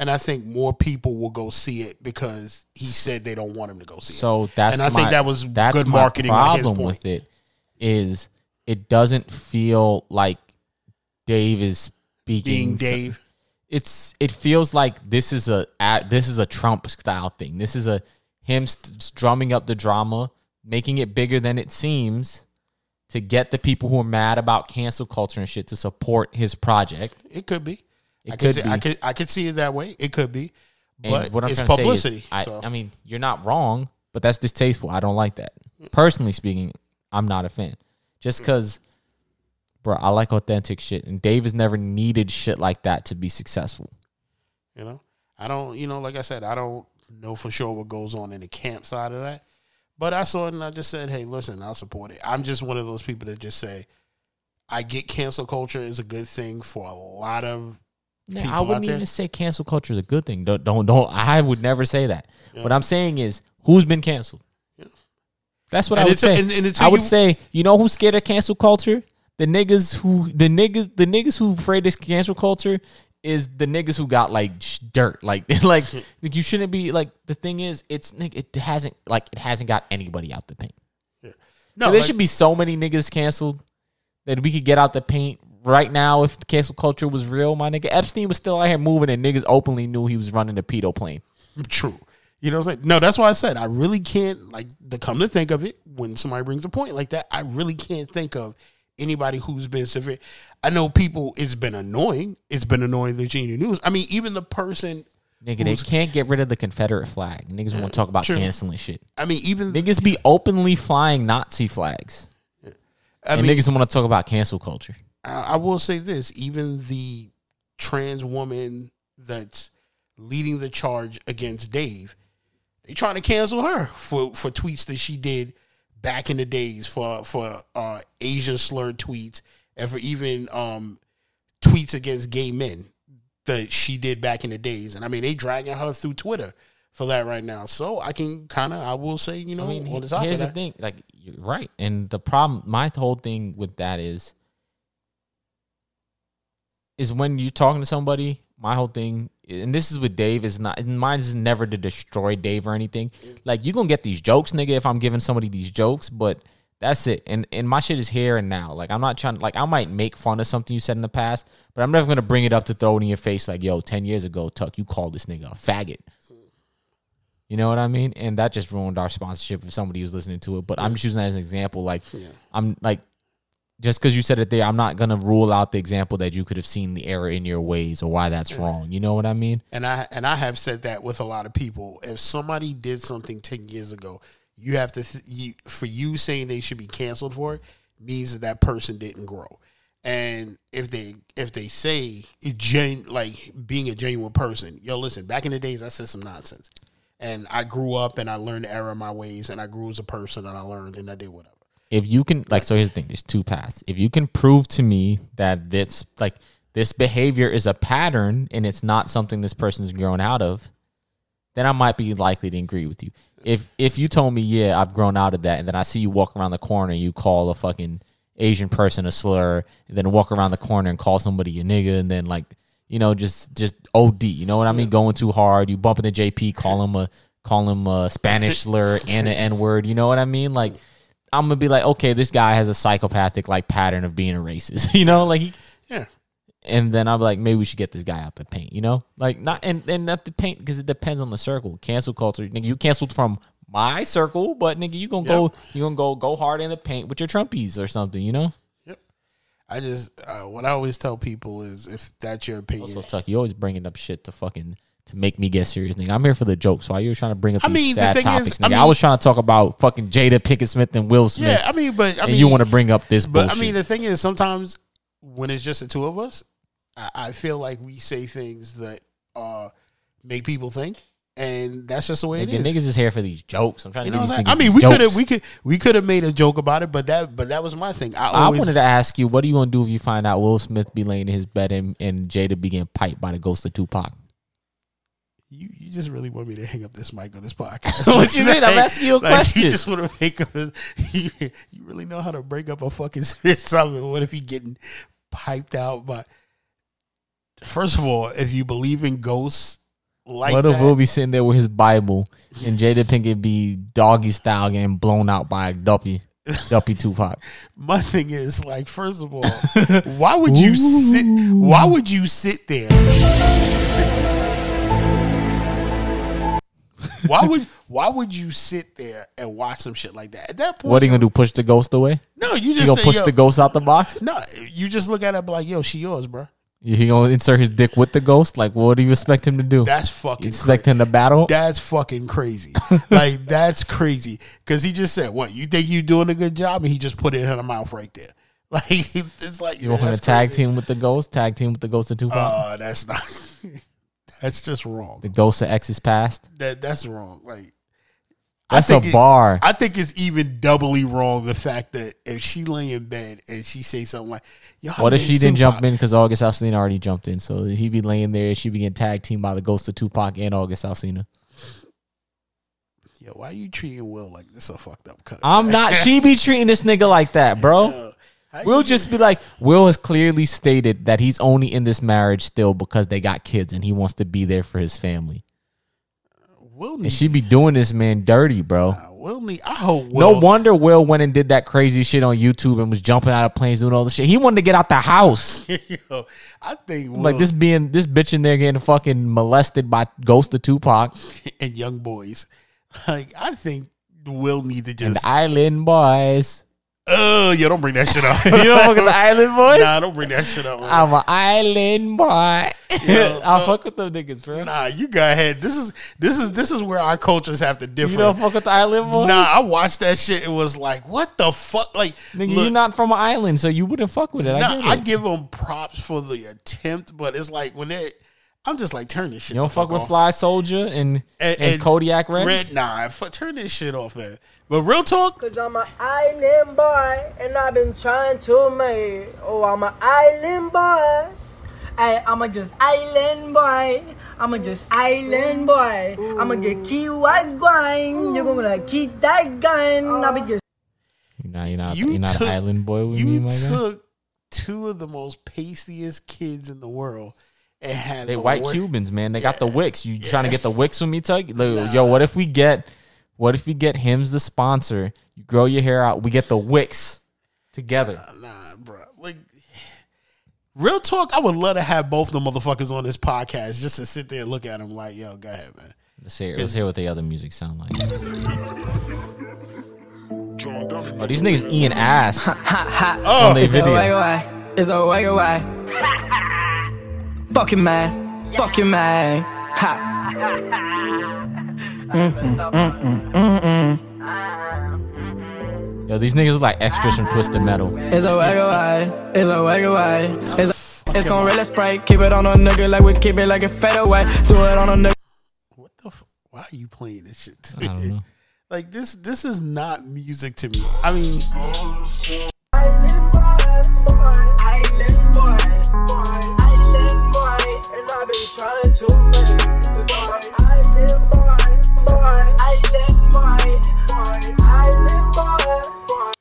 And I think more people will go see it because he said they don't want him to go see it. So that's and I think that was good my marketing on his Problem point. with it is it doesn't feel like Dave is speaking. Being Dave, it's it feels like this is a this is a Trump style thing. This is a him st- drumming up the drama, making it bigger than it seems, to get the people who are mad about cancel culture and shit to support his project. it could be. It I could see, be. I could I could see it that way. It could be, And but what I'm it's trying to publicity. say is, I. I mean, you're not wrong, but that's distasteful. I don't like that. Personally speaking, I'm not a fan. Just mm. because, bro, I like authentic shit, and Dave has never needed shit like that to be successful. You know, I don't. You know, like I said, I don't know for sure what goes on in the camp side of that. But I saw it and I just said, "Hey, listen, I'll support it." I'm just one of those people that just say, "I get cancel culture is a good thing for a lot of." Yeah, I wouldn't even say cancel culture is a good thing. Don't don't don't. I would never say that. What I'm saying is, who's been canceled? That's what And I would say. and- and I would you- say, you know who's scared of cancel culture? The niggas who the niggas the niggas who afraid of cancel culture is the niggas who got like sh- dirt. Like like like you shouldn't be like the thing is it's it hasn't like it hasn't got anybody out the paint. No, So there like- should be so many niggas canceled that we could get out the paint right now if the cancel culture was real. My nigga Epstein was still out here moving, and niggas openly knew he was running a pedo plane. true. You know what I'm saying? No, that's why I said I really can't like the come to think of it, when somebody brings a point like that, I really can't think of anybody who's been severe. I know people it's been annoying. It's been annoying the Genie News. I mean, even the person Nigga, they can't get rid of the Confederate flag. Niggas want to talk about True. canceling shit. I mean, even Niggas be openly flying Nazi flags. I and mean, niggas want to talk about cancel culture. I, I will say this: even the trans woman that's leading the charge against Dave, they trying to cancel her for for tweets that she did back in the days for for uh, Asian slur tweets and for even um, tweets against gay men that she did back in the days. And I mean, they dragging her through Twitter for that right now. So I can kind of, I will say, you know, I mean, on the here's the thing. Like, you're right. And the problem, my whole thing with that is, is when you're talking to somebody, my whole thing, and this is with Dave, is not, and mine is never to destroy Dave or anything. Like, you to get these jokes, nigga, if I'm giving somebody these jokes, but that's it. And and my shit is here and now. Like, I'm not trying, like, I might make fun of something you said in the past, but I'm never to bring it up to throw it in your face, like, yo, 10 years ago, Tuck, you called this nigga a faggot. You know what I mean? And that just ruined our sponsorship if somebody was listening to it. But I'm just using that as an example. Like, I'm like, just because you said it there, I'm not gonna rule out the example that you could have seen the error in your ways or why that's wrong. You know what I mean? and I and I have said that with a lot of people. If somebody did something ten years ago, you have to th- you, for you saying they should be canceled for it means that that person didn't grow. And if they if they say gen like being a genuine person, yo, listen, back in the days I said some nonsense, and I grew up and I learned error in my ways, and I grew as a person, and I learned and I did whatever. If you can, like, so here's the thing: there's two paths. If you can prove to me that this, like, this behavior is a pattern and it's not something this person's grown out of, then I might be likely to agree with you. If if you told me, yeah, I've grown out of that, and then I see you walk around the corner and you call a fucking Asian person a slur, and then walk around the corner and call somebody a nigga, and then like you know just just OD, you know what I mean? Going too hard, you bump into JP, call him a call him a Spanish slur and an N word, you know what I mean? Like I'm gonna be like, okay, this guy has a psychopathic like pattern of being a racist, you know, like he, Yeah, and then I'm like, maybe we should get this guy out the paint, you know, like not and and not the paint because it depends on the circle. Cancel culture, nigga, you canceled from my circle, but nigga, you gonna go, you gonna go go hard in the paint with your Trumpies or something, you know. Yep. I just uh, what I always tell people is if that's your opinion, Also, Tuck, you always bringing up shit to fucking to make me get serious, nigga. I'm here for the jokes. Why you were trying to bring up I these mean, the sad thing is, topics, I nigga? I, mean- was trying to talk about fucking Jada Pinkett Smith and Will Smith, yeah, I mean, but I mean, you want to bring up this But bullshit. I mean, the thing is, sometimes when it's just the two of us, I, I feel like we say things that uh, make people think, and that's just the way it Nigga, is. niggas is here for these jokes. I'm trying you to know give what I'm saying? niggas I mean, we could have we could we could have made a joke about it, but that but that was my thing. I I always wanted to ask you, what are you gonna do if you find out Will Smith be laying in his bed and, and Jada be getting piped by the ghost of Tupac? You, you just really want me to hang up this mic on this podcast. What you mean? I'm asking you a like, question. You just want to make up. A, you, you really know how to break up a fucking serious topic. What if he getting piped out But First of all, if you believe in ghosts, like what that, we'll be sitting there with his Bible and Jada Pinkett be doggy style getting blown out by Duppy, Duppy Tupac? my thing is like, first of all, why would you sit? Why would you sit there? Why would Why would you sit there and watch some shit like that? At that point, What are you gonna do? Push the ghost away? No, you You just gonna say, push yo, the ghost out the box? No, you just look at it like, yo, she yours, bro. He gonna insert his dick with the ghost? Like, what do you expect him to do? That's You fucking expect cra- him to battle? That's fucking crazy. like that's crazy. Cause he just said, "What you think you doing a good job?" And he just put it in her mouth right there. Like it's like You want to tag team with the ghost? Tag team with the ghost of Tupac? Uh, that's not. That's just wrong. the ghost of X's past? That that's wrong. Like That's I a think it- bar. I think it's even doubly wrong the fact that if she lay in bed and she say something like, "Yo, What if she didn't jump in because August Alsina already jumped in? So he'd be laying there. She'd be getting tag team by the ghost of Tupac and August Alsina. Yo, why are you treating Will like this? A fucked up cut. I'm not. She be treating this nigga like that, bro. We'll just be like, Will has clearly stated that he's only in this marriage still because they got kids and he wants to be there for his family. Uh, Will And she be doing this man dirty, bro. Will need. I hope. Will, No wonder Will went and did that crazy shit on YouTube and was jumping out of planes doing all the shit. He wanted to get out the house. Yo, I think Will, Like this being this bitch in there getting fucking molested by Ghost of Tupac and young boys. Like I think Will need to and just. the Island Boys. Oh, yo, don't bring that shit up. You don't fuck with the Island Boys? Nah, don't bring that shit up. man. I'm an Island boy. Yo, I'll uh, fuck with them niggas, bro. Nah, you go ahead. This is this is this is where our cultures have to differ. you don't fuck with the Island Boys? Nah, I watched that shit. It was like, what the fuck? Like, Nigga, look, you're not from an island, so you wouldn't fuck with it. I nah, I it. give them props for the attempt, but it's like when they, I'm just like, turn this shit. you don't the fuck with off. Fly Soldier and, and, And- and Kodiyakredd? Red, nah, f- turn this shit off, man. But real talk, Cause I'm an island boy and I've been trying to make. Oh, I'm an island boy. I, I'm a just island boy. I'm a just island boy. I'm gonna get key white gun. You're gonna keep that gun. I'll be just. You're not, you're not, You you're not took- an island boy with you me, my guy. took two of the most pastiest kids in the world and had They white wor- Cubans, man. They got the wicks. You trying to get the wicks with me, Tuck? Like, Yo, what if we get, what if we get him's the sponsor? You grow your hair out. We get the wicks together. Nah, bro. Like, real talk, I would love to have both the motherfuckers on this podcast just to sit there and look at them like, yo, go ahead, man. Let's hear, let's hear what the other music sound like. Oh, these niggas eating ass Oh, on their oh. It's a way video. away. It's a way away. Fucking man. Fucking man. Ha. Mm -mm, mm Yo, these niggas look like extras from Twisted Metal. It's a way away. It's a way away. It's, a, it's gon' really spray. Keep it on a nigga like we keep it like it fade away. Do it on a nigga. what the? F- why are you playing this shit? To I don't know. Like this, this is not music to me. I mean, Island boy, island boy, island boy, and I've been trying to make. Island boy, boy, island boy, island boy.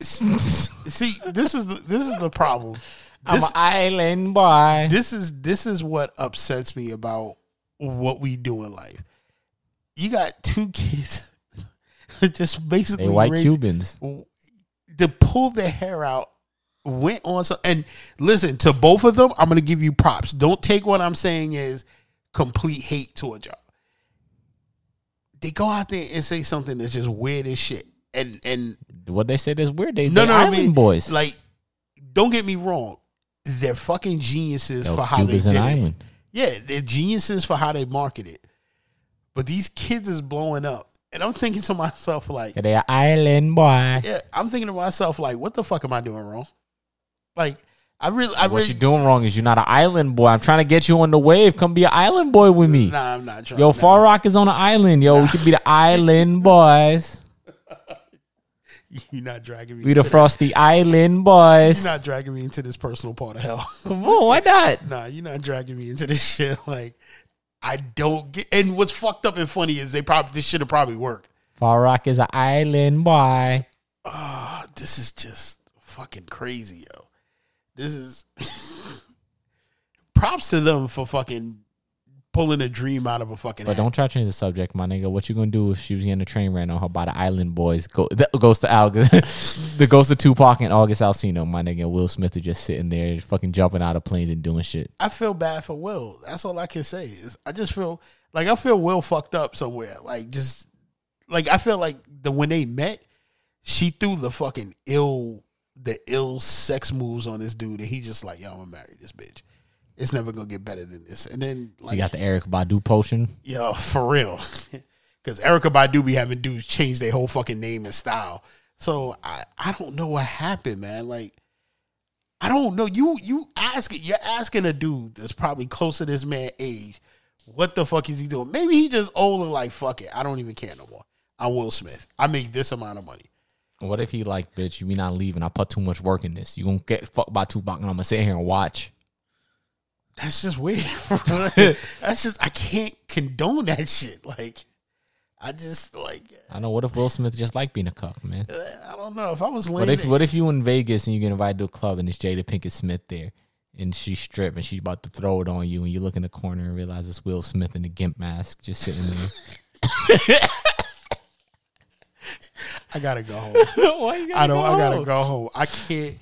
see, this is the this is the problem. I'm This, an island boy. this is this is what upsets me about what we do in life. You got two kids, just basically They white raised- Cubans. to pull their hair out went on so and listen to both of them i'm gonna give you props don't take what i'm saying as complete hate towards y'all they go out there and say something that's just weird as shit and and What they say is weird. They, no no I mean, boys. like don't get me wrong they're fucking geniuses Yo, for how Cuba's they did island. it yeah they're geniuses for how they market it but these kids is blowing up and i'm thinking to myself like they an island boy. yeah, I'm thinking to myself like, what the fuck am I doing wrong? Like, I really, I What really, you doing wrong is you're not an island boy. I'm trying to get you on the wave. Come be an island boy with me. nah, I'm not trying. Yo, nah. Far Rock is on an island. Yo, we could be the island boys. You're not dragging me. We the frosty island boys. You're not dragging me into this personal part of hell. Come on, why not? nah, you're not dragging me into this shit. Like, I don't get. And what's fucked up and funny is they probably this should have probably worked. Far Rock is an island boy. Ah, this is just fucking crazy, yo. This is props to them for fucking pulling a dream out of a fucking. But don't try to change the subject, my nigga. What you gonna do if she was getting a train ran on her by the Island Boys? Go, that goes to August, the ghost of Tupac and August Alsina, my nigga. Will Smith is just sitting there, fucking jumping out of planes and doing shit. I feel bad for Will. That's all I can say. Is I just feel like I feel Will fucked up somewhere. Like just like I feel like the when they met, she threw the fucking ill the ill sex moves on this dude, and he just like, yo, I'm gonna marry this bitch. It's never gonna get better than this. And then You got the Erykah Badu potion. yo, for real, because Erykah Badu be having dudes change their whole fucking name and style. So I I don't know what happened, man. Like. I don't know. You you asking you're asking a dude that's probably close to this man age, what the fuck is he doing? Maybe he just old and like fuck it. I don't even care no more. I'm Will Smith. I make this amount of money. What if he like, bitch, you be not leaving? I put too much work in this. You gonna get fucked by Tupac, and I'm gonna sit here and watch. That's just weird. that's just I can't condone that shit. Like I just like I know. What if Will Smith just like being a cuck, man? Uh, I don't know if I was What if what if you in Vegas and you get invited to a club and it's Jada Pinkett Smith there, and she's stripped and she's about to throw it on you, and you look in the corner and realize it's Will Smith in the gimp mask just sitting there. I gotta go home. Why you I don't. I gotta go home. I can't.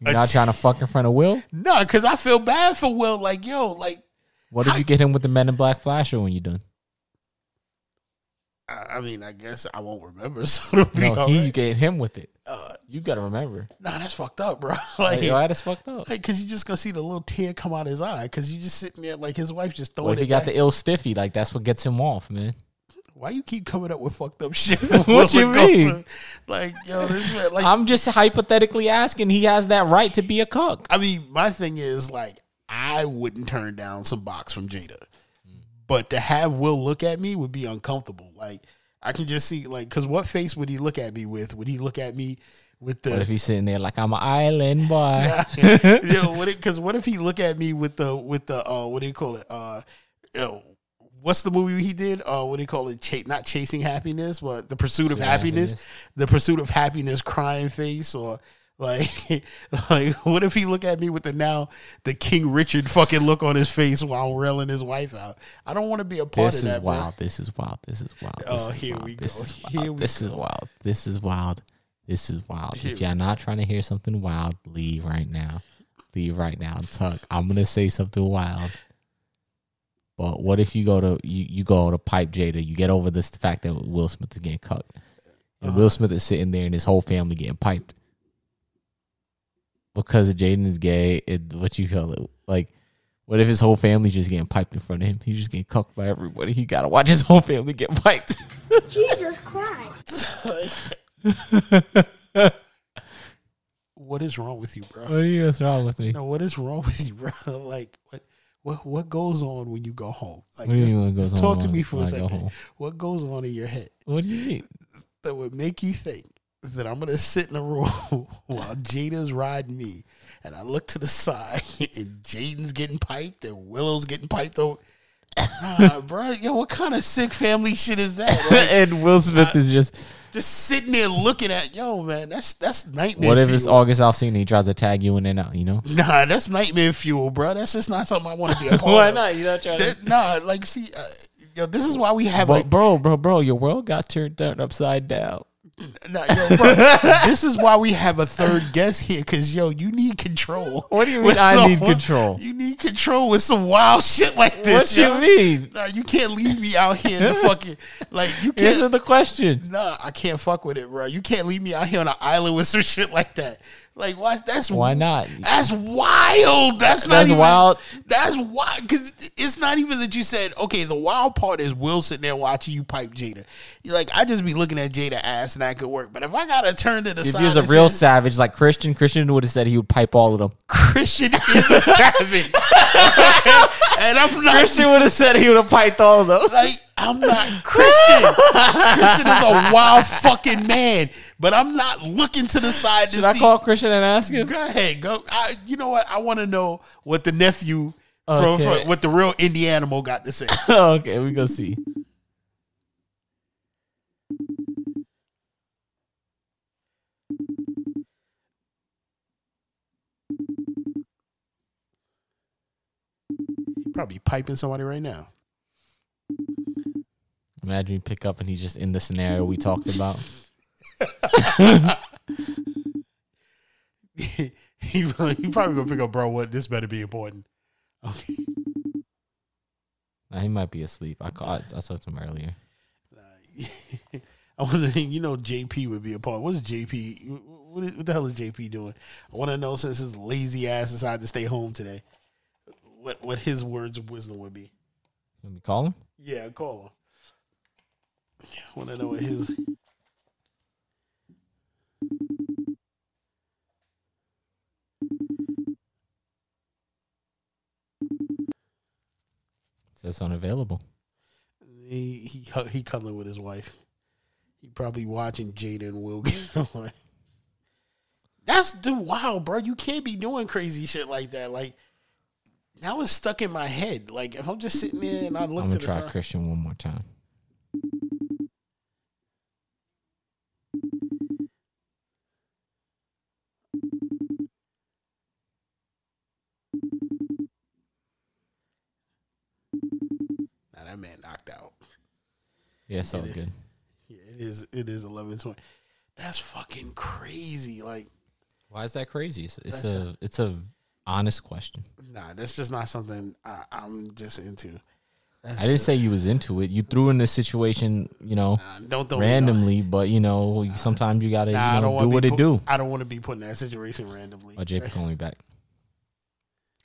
You're not trying to fuck in front of Will. No, because I feel bad for Will. Like, yo, like, What if you get him with the Men in Black flasher when you're done? I I mean, I guess I won't remember, so it'll be No, all he you right. get him with it. Uh, You gotta remember. nah, that's fucked up, bro. Like, Like, yo, that's fucked up. like, cause you just gonna see the little tear come out of his eye, cause you just sitting there like his wife just throwing What if it. he got back. the ill stiffy? Like that's what gets him off, man. Why you keep coming up with fucked up shit? What you mean? Like, yo, this man, like, I'm just hypothetically asking. He has that right to be a cuck. I mean, my thing is like, I wouldn't turn down some box from Jada, but to have Will look at me would be uncomfortable. Like, I can just see, like, because what face would he look at me with? Would he look at me with the? What if he's sitting there like I'm an island boy? yo, what? Because what if he look at me with the with the uh, what do you call it? Uh, yo, what's the movie he did? Uh, what do you call it? Ch- not chasing happiness, but the pursuit of of happiness. Happiness. The pursuit of happiness, crying face, or like, like, what if he look at me with the now the King Richard fucking look on his face while I'm railing his wife out? I don't want to be a part This of is that. wild. This is wild. This is wild. This Oh, is here wild. we This go. is Here wild. This is wild. This is wild. This is wild. Here If you're not trying to hear something wild, leave right now. Leave right now. Tuck. I'm gonna say something wild. But what if you go to you, you go to pipe Jada? You get over this fact that Will Smith is getting cut, and Uh-huh. Will Smith is sitting there and his whole family getting piped because Jaden is gay. And what you call it? Like, what if his whole family's just getting piped in front of him? He's just getting cucked by everybody. He gotta watch his whole family get piped. Jesus Christ. what is wrong with you, bro? what are you? What's wrong with me? No, what is wrong with you, bro? Like, what, what, what goes on when you go home? Like, just, mean what goes just talk to me for a second. What goes on in your head What do you mean? that would make you think that I'm gonna sit in a room while Jada's riding me, and I look to the side and Jaden's getting piped and Willow's getting piped over? Nah, bro, yo, what kind of sick family shit is that? Like, and Will Smith is just. just sitting there looking at yo, man. That's that's nightmare. What if fuel. it's August Alsina? He tries to tag you in and out. You know. Nah, that's nightmare fuel, bro. That's just not something I want to be a part Why of. Why not? You not trying That, nah, like see, uh, yo, this is why we have But like, bro, bro, bro, your world got turned turned upside down. Nah, yo, bro, this is why we have a third guest here, because yo, you need control. What do you mean With I some- need control? You need control with some wild shit like this. What you mean? Nah, you can't leave me out here in the fucking like you Answer can't. the question. Nah, I can't fuck with it, bro. You can't leave me out here on an island with some shit like that. Like, why? That's Why not? That's wild. That's not That's even, wild. That's wild because it's not even that you said okay. The wild part is Will sitting there watching you pipe Jada. You're like I just be looking at Jada ass and that could work. But if I gotta turn to the If side, he was a real savage like Christian, Christian would have said he would pipe all of them. Christian is a savage, and I'm not Christian would have said he would have piped all of them. like I'm not Christian. Christian is a wild fucking man, but I'm not looking to the side to see. Should to I see. call Christian and ask him? Go ahead, go. I, you know what? I want to know what the nephew from, Okay. from what the real Indianimal got to say. okay, we go see. Probably piping somebody right now. Imagine you pick up and he's just in the scenario we talked about. He, he probably gonna pick up, bro. What? This better be important. Okay. Nah, he might be asleep. I caught. I talked to him earlier. I want to, you know, JP would be a part. What's JP? What, is- what the hell is JP doing? I want to know since his lazy ass decided to stay home today, what what his words of wisdom would be. Let me call him. Yeah, call him. I want to know what his. Says unavailable. He he he cuddling with his wife. He probably watching Jada and Will get on. That's the wow, bro. You can't be doing crazy shit like that. Like that was stuck in my head. Like if I'm just sitting there and I look I'm to gonna the try side. Christian one more time. Yeah, it's all It- good. Yeah, it is. It is eleven twenty. That's fucking crazy. Like, Why is that crazy? It's, it's That's a it's a honest question. nah, that's just not something I, I'm just into. That's I didn't just- say you was into it. You threw in this situation, you know, Nah, don't throw me, no. randomly, but you know, sometimes you gotta Nah, you don't know, do what it do. I don't want to be put in that situation randomly. Oh, JP calling me back.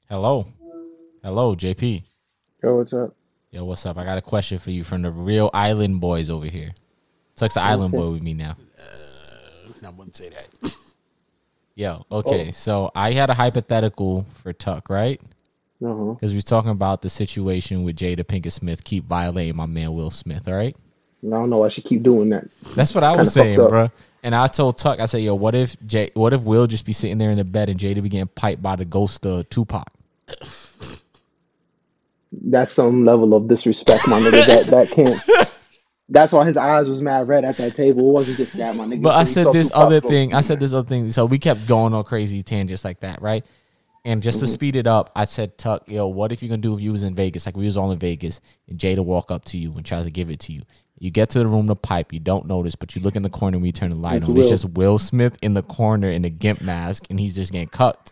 Hello, hello, JP. Yo, what's up? Yo, what's up? I got a question for you from the real Island Boys over here. Tuck's an Island Okay. Boy with me now. I wouldn't say that. Yo, Oh. okay, so I had a hypothetical for Tuck, right? Uh huh. Because we was talking about the situation with Jada Pinkett Smith keep violating my man Will Smith, all right? I don't know. I should keep doing that. That's what I was saying, bro. And I told Tuck, I said, "Yo, what if Jay, what if Will just be sitting there in the bed and Jada be getting piped by the ghost of Tupac?" That's some level of disrespect, my nigga. That that can't. That's why his eyes was mad red at that table. It wasn't just that, my nigga. But I said this other thing. I said this other thing. So we kept going on crazy tangents like that, right? And just Mm-hmm. to speed it up, I said, Tuck, yo, what if you're gonna do if you was in Vegas, like we was all in Vegas, and Jada walk up to you and tries to give it to you. You get to the room to pipe, you don't notice, but you look in the corner when you turn the light It's on. It's just Will Smith in the corner in a gimp mask, and he's just getting cut.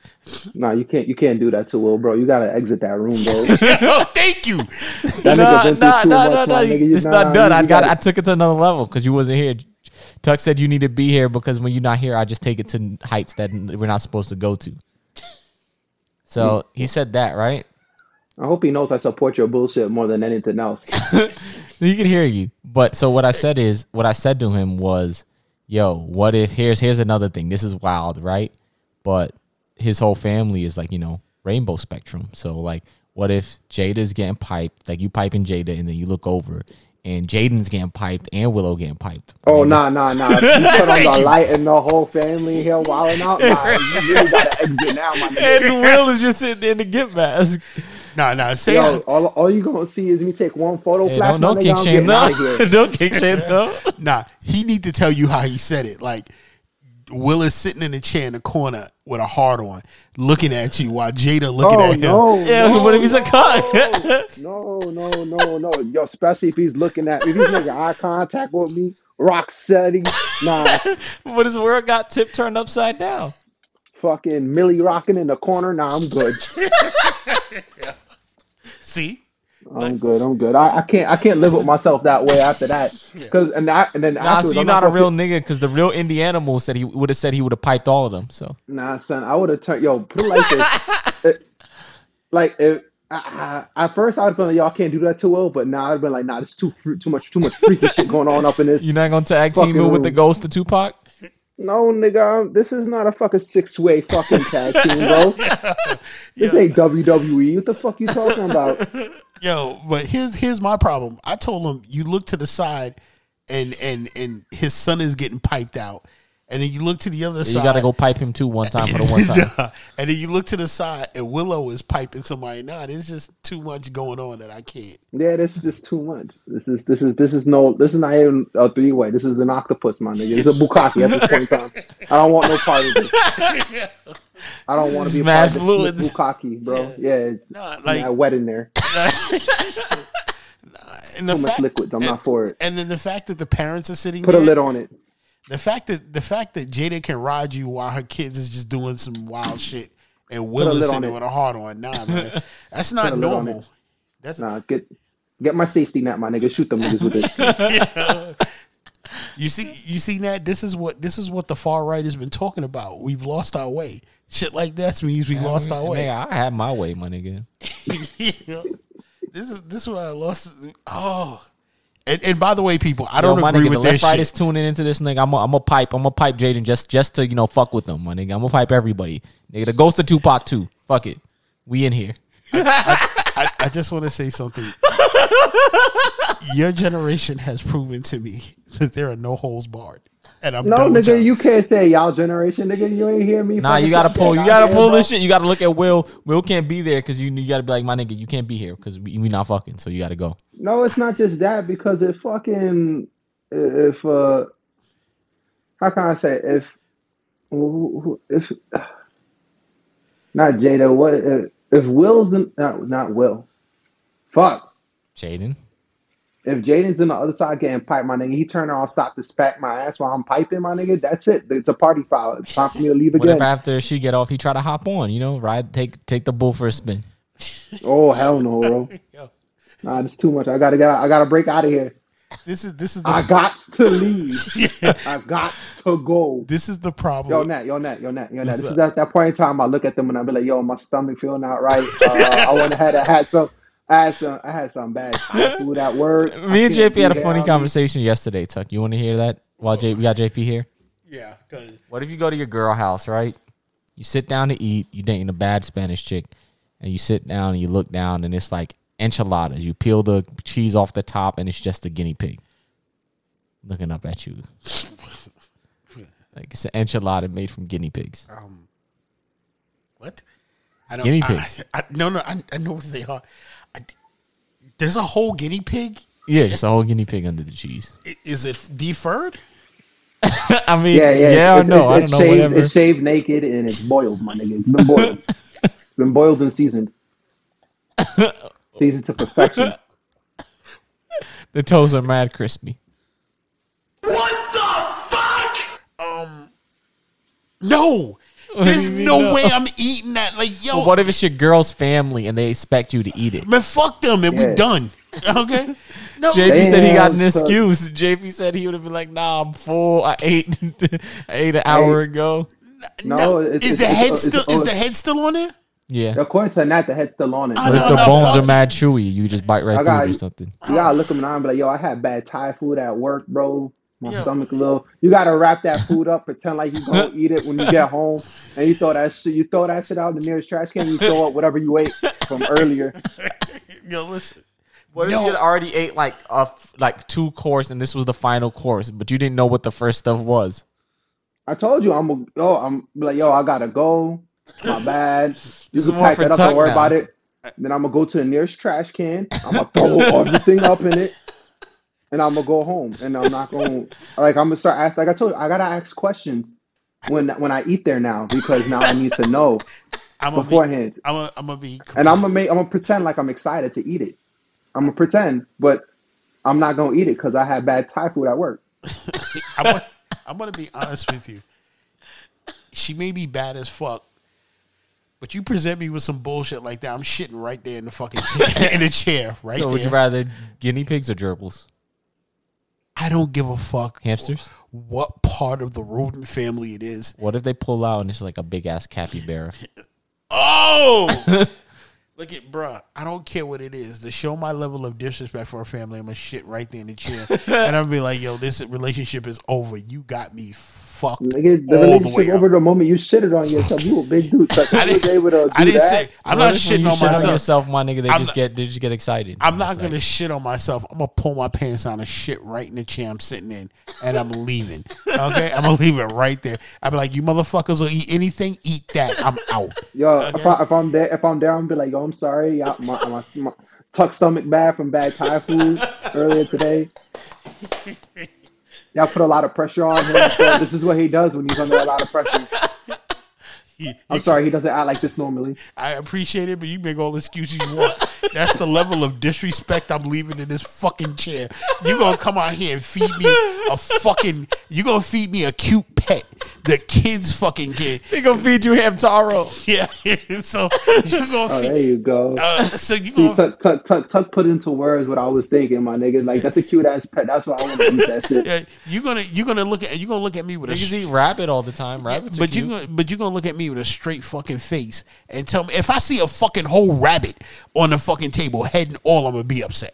Nah, you can't. You can't do that to Will, bro. You gotta exit that room, bro. oh, thank you. That nigga been through too much, my nigga. It's nah, not done. you I got. gotta- I took it to another level because you wasn't here. Tuck said you need to be here because when you're not here, I just take it to heights that we're not supposed to go to. So hmm. he said that, right? I hope he knows I support your bullshit more than anything else. He could hear you. But so what I said is, what I said to him was, "Yo, what if here's here's another thing. This is wild, right? But his whole family is like you know rainbow spectrum. So like, what if Jada's getting piped, like you piping Jada, and then you look over and Jaden's getting piped and Willow getting piped. Oh nah nah nah! You put on the light and the whole family here wilding out. Nah, you really gotta exit now, my nigga. And Will is just sitting there in the gift mask. Nah, nah. Say Yo, all, all you gonna see is me take one photo Hey, flash. don't don't my kick nigga, I'm shame getting outta though. here. don't kick shame though. Nah, he need to tell you how he said it. Like Will is sitting in the chair in the corner with a heart on, looking at you while Jada looking Oh at him. no! Yeah, no, what if he's a cunt? No, no, no, no. Yo, especially if he's looking at if he's making eye contact with me, rock steady. Nah, but his world got tip turned upside down. fucking Milly rocking in the corner. Nah, I'm good. See, I'm good. I'm good. I, I can't. I can't live with myself that way after that. Cause and that and then Nah, afterwards, so you're I'm not a gonna real nigga because the real indie animal said he would have said he would have piped all of them. So Nah, son. I would have turned. Yo, put it like this. It's- like if. I, I, at first, I'd have been like, "Y'all can't do that too well," but now I've been like, "Nah, there's too too much too much freaky shit going on up in this." you're not gonna tag team Fucking with the ghost of Tupac. No, nigga, I'm- this is not a fucking six way fucking tag team, bro. This ain't WWE. What the fuck you talking about? yo, but here's here's my problem. I told him you look to the side, and and and his son is getting piped out, and then you look to the other You side. You gotta go pipe him too one time for the one time. Nah. and then you look to the side, and Willow is piping somebody. Nah, there's just too much going on that I can't. Yeah, this is just too much. This is this is this is no. This is not even a three way. This is an octopus, my nigga. It's a bukkake at this point in time. I don't want no part of this. I don't want to be a Mad part of this bukkake, bro. Yeah, it's, Nah, it's like- mad wet in there. And the Too much fact, liquids. I'm and, not for it. and then the fact that the parents are sitting Put a lid on it. The fact that the fact that Jada can ride you while her kids is just doing some wild shit, and Will a is sitting there it. with a heart on. Nah, man, that's not a lid on normal. That's Nah, get get my safety net, my nigga. Shoot them niggas with it. you see, you see that this is what this is what the far right has been talking about. We've lost our way. Shit like that means we lost our way. Nigga, I had my way, my nigga. You know? This is this is where I lost. Oh, and, and by the way, people, I don't my agree nigga, the with this left right shit. is tuning into this nigga. I'm a, I'm a pipe. I'm a pipe Jaden just just to you know fuck with them, my nigga. I'm gonna pipe everybody. Nigga, the ghost of Tupac too. Fuck it, we in here. I, I just want to say something. Your generation has proven to me that there are no holes barred, and I'm No, done nigga, y'all. can't say y'all generation, nigga. You ain't hear me. Nah, you gotta pull. that You gotta pull this shit. You gotta look at Will. Will can't be there because you you gotta be like my nigga. You can't be here because we, we not fucking. So you gotta go. No, it's not just that because it fucking if uh how can I say if if not Jada what if, if Will's in, not not Will fuck Jaden. If Jaden's in the other side getting piped, my nigga, he turn around, stop to spat my ass while I'm piping, my nigga. That's it. It's a party foul. It's time for me to leave What if again. after she get off, he try to hop on? You know, ride, take take the bull for a spin. Oh hell no, bro. Nah, it's too much. I gotta get. I gotta break out of here. this is this is the I got to leave. I got to go. this is the problem. Yo, Nat, yo, Nat, yo, Nat, yo, Nat. This is at that point in time. I look at them and I be like, yo, my stomach feeling not right. Uh, I went ahead. I had some. I had some. I had some bad food at work. Me and JP had a funny there. conversation yesterday, Tuck. You want to hear that? While J- we got JP here. yeah. What if you go to your girl house, right? You sit down to eat. You dating a bad Spanish chick, and you sit down and you look down, and it's like enchiladas. You peel the cheese off the top, and it's just a guinea pig looking up at you. like it's an enchilada made from guinea pigs. Um, what? I don't. Guinea I- pigs. I, no, no, I, I know what they are. I, there's a whole guinea pig. Yeah, just a whole guinea pig under the cheese. I- Is it deferred? I mean, Yeah, yeah, yeah. I it's, know. It's, I don't know. shaved. Whatever. It's shaved naked and it's boiled, my nigga. It's been boiled. it's been boiled and seasoned. Seasoned to perfection. the toes are mad crispy. What the fuck? Um no. Do There's no, no? way I'm eating that. Like, yo, But what if it's your girl's family and they expect you to eat it? man, fuck them and we done. Okay. No. JP said he got an Damn, son. excuse. JP said he would have been like, "Nah, I'm full. I ate. I ate an hour ago." No, it's- is it's- the it's- head it's- still is the head still on there? Yeah. According to Nat, the head's still on it. But if the bones are mad chewy, you just bite right I through got it or something. You gotta look them down and be like, yo, I had bad Thai food at work, bro. My Yeah. stomach a little. You gotta wrap that food up, pretend like you gonna eat it when you get home, and you throw that shit. You throw that shit out in the nearest trash can. You throw up whatever you ate from earlier. Yo, listen. What if No. you had already ate like a f- like two course and this was the final course, but you didn't know what the first stuff was? I told you I'm a, yo. I'm like yo. I gotta go. My bad. You This is can more pack for that up. Tuck Don't worry now. about it. Then I'm gonna go to the nearest trash can. I'm gonna throw everything up in it, and I'm gonna go home. And I'm not going to like I'm gonna start asking. Like I told you, I gotta ask questions when when I eat there now because now I need to know I'm gonna be. beforehand. I'm gonna, I'm gonna be. And I'm gonna make I'm gonna pretend like I'm excited to eat it. I'm gonna pretend, but I'm not gonna eat it because I had bad Thai food at work. I'm gonna, I'm gonna be honest with you. She may be bad as fuck, but you present me with some bullshit like that, I'm shitting right there in the fucking chair, in the chair, right So would you rather guinea pigs or gerbils? I don't give a fuck Hamsters? what part of the rodent family it is. What if they pull out and it's like a big ass capybara? Oh, look at bruh. I don't care what it is. To show my level of disrespect for a family, I'm gonna shit right there in the chair, and I'm gonna be like, "Yo, this relationship is over. You got me fucked Nigga, the all the way over up." the moment you shitted on yourself. You a big dude. So I you was didn't, able to do I didn't that. say I'm What not if shitting on shit myself. yourself, my nigga. They I'm just not- get they just get excited. I'm not gonna like, shit on myself. I'm gonna pull my pants down and shit right in the chair I'm sitting in, and I'm leaving. Okay, I'm gonna leave it right there. I'll be like, "You motherfuckers will eat anything, eat that. I'm out." Yo, if, I, if I'm there, if I'm there, I'm be like, yo, I'm sorry. Yeah, my, my, my tuck stomach bad from bad Thai food earlier today. Y'all put a lot of pressure on him. So this is what he does when he's under a lot of pressure. I'm sorry, he doesn't act like this normally. I appreciate it, but you make all the excuses you want. That's the level of disrespect I'm leaving in this fucking chair. You gonna come out here and feed me a fucking? You gonna feed me a cute pet? The kids fucking kid. They gonna feed you Hamtaro. Yeah. so you gonna Oh, feed? there you go. Uh, so you See, gonna? Tuck, Tuck, Tuck, Tuck put into words what I was thinking, my nigga. Like that's a cute ass pet. That's why I want to eat that shit. Yeah, you gonna you gonna look at you gonna look at me with a Niggas eat rabbit all the time. Rabbits, but you cute. gonna but you gonna look at me with a straight fucking face and tell me if I see a fucking whole rabbit on the fucking table, head and all, I'm gonna be upset.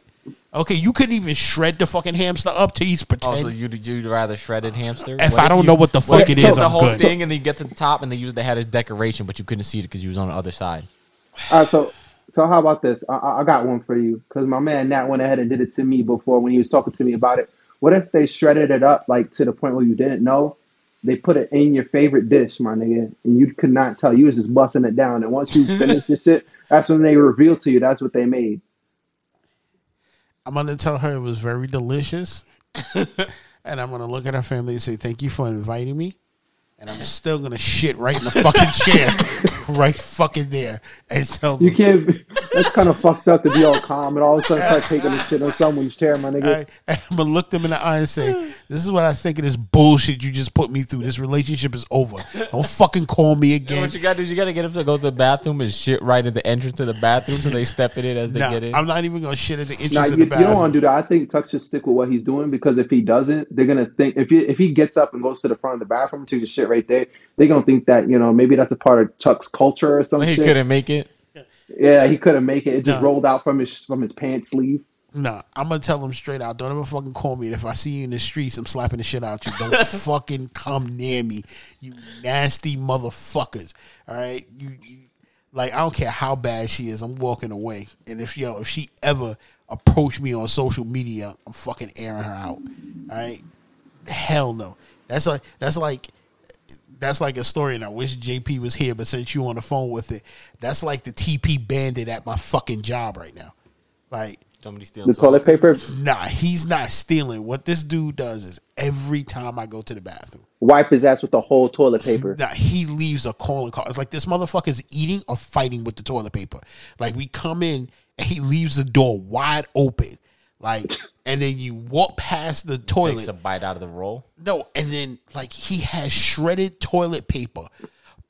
Okay, you couldn't even shred the fucking hamster up to he's oh, pretend. Also, you'd, you'd rather shredded hamster? If What I don't you- know what the fuck if it you is, the I'm whole good. thing and then you get to the top and they use they had his decoration, but you couldn't see it because you was on the other side. All right, so so how about this? I- I, I got one for you because my man Nat went ahead and did it to me before when he was talking to me about it. What if they shredded it up like to the point where you didn't know? They put it in your favorite dish, my nigga, and you could not tell. You was just busting it down, and once you finish your shit, that's when they reveal to you that's what they made. I'm gonna tell her it was very delicious, and I'm gonna look at her family and say thank you for inviting me, and I'm still gonna shit right in the fucking chair, right fucking there, and tell them You can't. That's kind of fucked up to be all calm and all of a sudden start taking a shit on someone's chair, my nigga. I, I'm gonna look them in the eye and say, "This is what I think of this bullshit you just put me through. This relationship is over. Don't fucking call me And again." what you got to do you got to get them to go to the bathroom and shit right at the entrance to the bathroom so they step in it as they Nah, get in. I'm not even gonna shit at the entrance Nah, of you, the you don't want to do that. I think Tuck should stick with what he's doing because if he doesn't, they're gonna think if he if he gets up and goes to the front of the bathroom to the shit right there, they're gonna think that you know maybe that's a part of Tuck's culture or something. he shit. couldn't make it. Yeah, he couldn't make it. It just Nah. rolled out from his from his pants sleeve. Nah, I'm gonna tell him straight out. Don't ever fucking call me. And if I see you in the streets, I'm slapping the shit out you. Don't fucking come near me, you nasty motherfuckers. All right, you, you like I don't care how bad she is. I'm walking away. And if yo, if she ever approach me on social media, I'm fucking airing her out. All right, hell no. That's like that's like that's like a story, and I wish JP was here, but since you on the phone with it, that's like the TP bandit at my fucking job right now. Like Somebody steal The toilet paper, Nah, he's not stealing. What this dude does is every time I go to the bathroom, wipe his ass with the whole toilet paper. nah, he leaves a calling card. It's like this motherfucker's eating or fighting with the toilet paper. Like we come in and he leaves the door wide open. Like, and then you walk past the toilet. Takes a bite out of the roll. No, and then like he has shredded toilet paper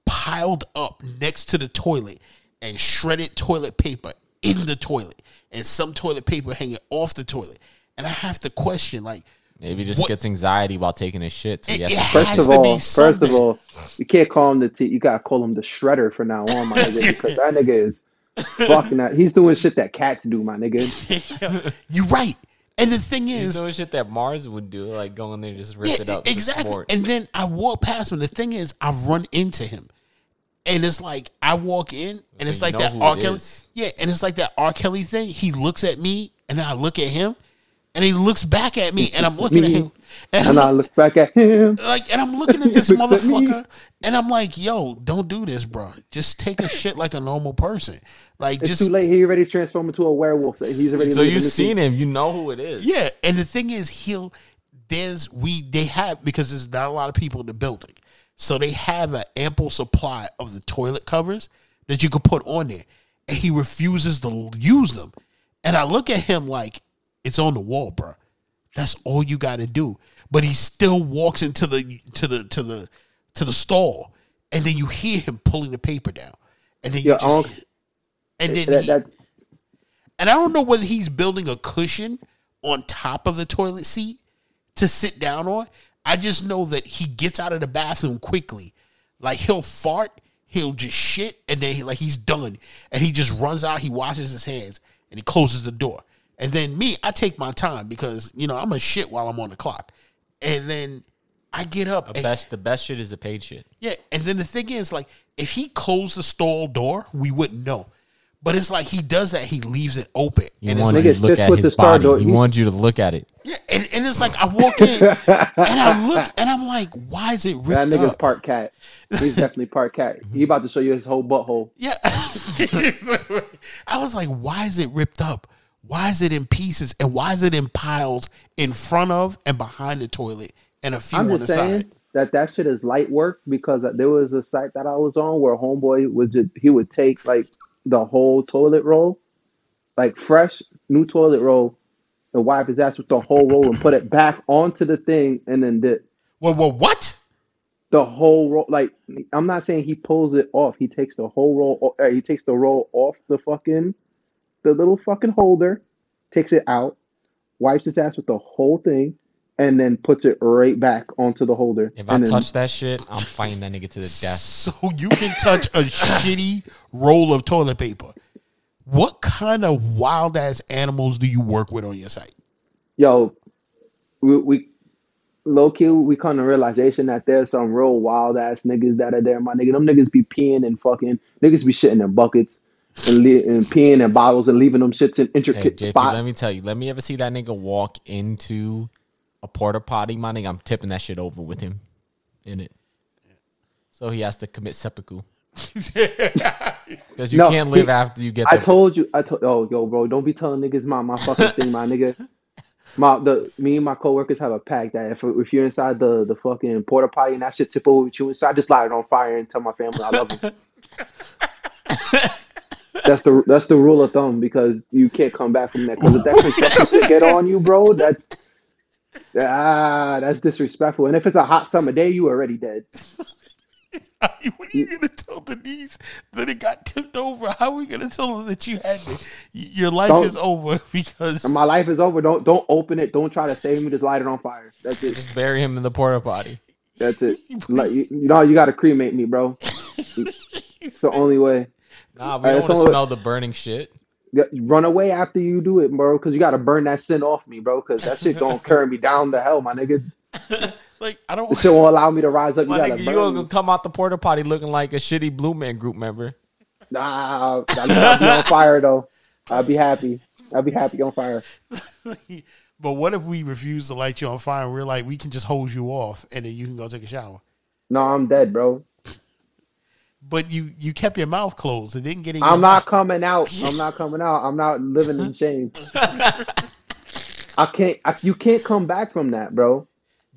piled up next to the toilet and shredded toilet paper in the toilet and some toilet paper hanging off the toilet. And I have to question like Maybe he just What- gets anxiety while taking his shit. So It- yes, it First of all, first of all, you can't call him the T. You gotta call him the shredder from now on, my nigga, because that nigga is fucking that. He's doing shit that cats do, my nigga. You're right. And the thing is, he's is, doing shit that Mars would do, like go in there and just rip yeah, it up. exactly. sport. And then I walk past him. The thing is, I run into him, and it's like I walk in, and So it's like that who R. Kelly. is. Yeah, and it's like that R. Kelly thing. He looks at me, and I look at him, and he looks back at me, and I'm looking at him, and I'm And I look back at him. like, and I'm looking at this He looks at motherfucker, and I'm like, "Yo, don't do this, bro. Just take a shit like a normal person. Like, It's just too late. He already transformed into a werewolf. He's already. So you've seen scene. him. You know who it is. Yeah, and the thing is, he'll there's we they have because there's not a lot of people in the building, so they have an ample supply of the toilet covers that you could put on there, and he refuses to use them. And I look at him like it's on the wall, bro. That's all you got to do. But he still walks into the to the to the to the stall, and then you hear him pulling the paper down, and then you Yeah, just and then That, he, that, and I don't know whether he's building a cushion on top of the toilet seat to sit down on. I just know that he gets out of the bathroom quickly. Like he'll fart, he'll just shit, and then he, like he's done. And he just runs out, he washes his hands, and he closes the door. And then me, I take my time because, you know, I'm a shit while I'm on the clock. And then I get up. The and- best, the best shit is the paid shit. yeah, and then the thing is, like, if he closed the stall door, we wouldn't know. But it's like he does that; he leaves it open, You and it's want like, you to look at his body. door. He He's- wants you to look at it. yeah, and, and it's like I walk in and I look and I'm like, why is it ripped up? that nigga's up? part cat. He's definitely part cat. He about to show you his whole butthole. yeah, I was like, why is it ripped up? Why is it in pieces? And why is it in piles in front of and behind the toilet and a few I'm on just the saying side? that that shit is light work because there was a site that I was on where homeboy would just he would take like the whole toilet roll, like fresh new toilet roll, and wipe his ass with the whole roll and put it back onto the thing and then dip Well, well, what? the whole roll. Like I'm not saying he pulls it off. He takes the whole roll. He takes the roll off the fucking the little fucking holder, takes it out, wipes his ass with the whole thing, and then puts it right back onto the holder. If I then, touch that shit, I'm fighting that nigga to the death. So you can touch a shitty roll of toilet paper. What kind of wild ass animals do you work with on your site? yo, we, we low key we come to realization that there's some real wild ass niggas that are there, my nigga. Them niggas be peeing and fucking niggas be shitting in buckets and, le- and peeing in bottles and leaving them shits in Hey, intricate JP, spots. let me tell you. Let me ever see that nigga walk into a porta potty, my nigga. I'm tipping that shit over with him in it. So he has to commit seppuku. Because you No, can't live he- after you get. I told you. I told. Oh, yo, bro, don't be telling niggas my my fucking thing, my nigga. My the me and my coworkers have a pact that if if you're inside the the fucking porta potty and that shit tip over with you inside, just light it on fire and tell my family I love them. That's the that's the rule of thumb because you can't come back from that. Because if that construction shit get on you, bro, that ah, that's disrespectful. And if it's a hot summer day, you already dead. what are you gonna tell Denise that it got tipped over? How are we gonna tell her that you had to, your life Don't- is over because my life is over. Don't don't open it. Don't try to save me. Just light it on fire. That's it. Just bury him in the porta potty. That's it. Like you, you know, you got to cremate me, bro. It's the only way. Nah, we don't want to smell the burning shit. Run away after you do it, bro, because you got to burn that sin off me, bro. Because that shit gonna carry me down to hell, my nigga. like I don't. This shit won't allow me to rise up. You My gotta nigga, you gonna come out the porta potty looking like a shitty Blue Man Group member. Nah, I'll be on fire though. I'll be happy. I'll be happy on fire. but what if we refuse to light you on fire and we're like, we can just hose you off and then you can go take a shower? No, I'm dead, bro. But you you kept your mouth closed. It didn't get in. I'm your not coming out. I'm not coming out. I'm not living in shame. I can't. I, you can't come back from that, bro.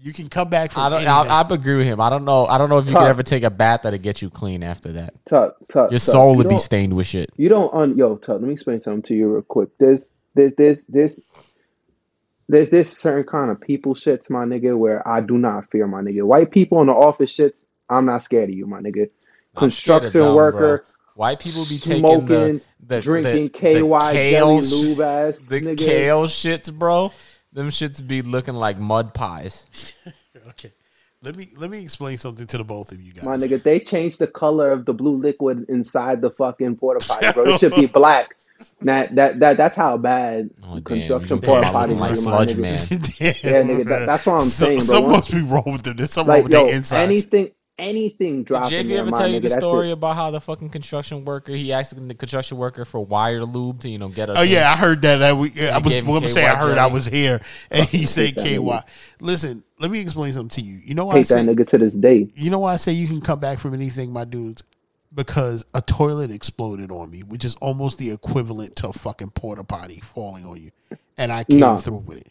You can come back from I don't. I, I agree with him. I don't know. I don't know if you Tough. could ever take a bath that'll get you clean after that. Tuck, tuck. Your tuck. soul You would be stained with shit. You don't un yo, Tuck, let me explain something to you real quick. There's there's there's this there's this certain kind of people shits, my nigga, where I do not fear my nigga. White people in the office shits, I'm not scared of you, my nigga. I'm scared of Construction worker, bro. White people be taking smoking, the, the drinking the, KY the jelly kale, sh- lube ass the nigga. kale shits, bro. Them shits be looking like mud pies. okay. Let me let me explain something to the both of you guys. My nigga, they changed the color of the blue liquid inside the fucking porta potty, bro. It should be black. That that that that's how bad Oh, construction You porta come out potties like are, my sludge nigga. man. Damn, Yeah, nigga, that- that's what I'm So- saying, bro. Something must be wrong with them. There's something wrong with yo, their insides. anything anything Did dropping JV there, ever my tell you nigga, the story it. about how the fucking construction worker he asked the construction worker for wire lube to you know get a Oh yeah, I heard that. that we, I was gave him going to say I heard I was here, and he said that KY. Listen, let me explain something to you. You know why I hate that say nigga to this day. you know why I say you can come back from anything, my dudes? Because a toilet exploded on me, which is almost the equivalent to a fucking porta potty falling on you, and I came No. through with it.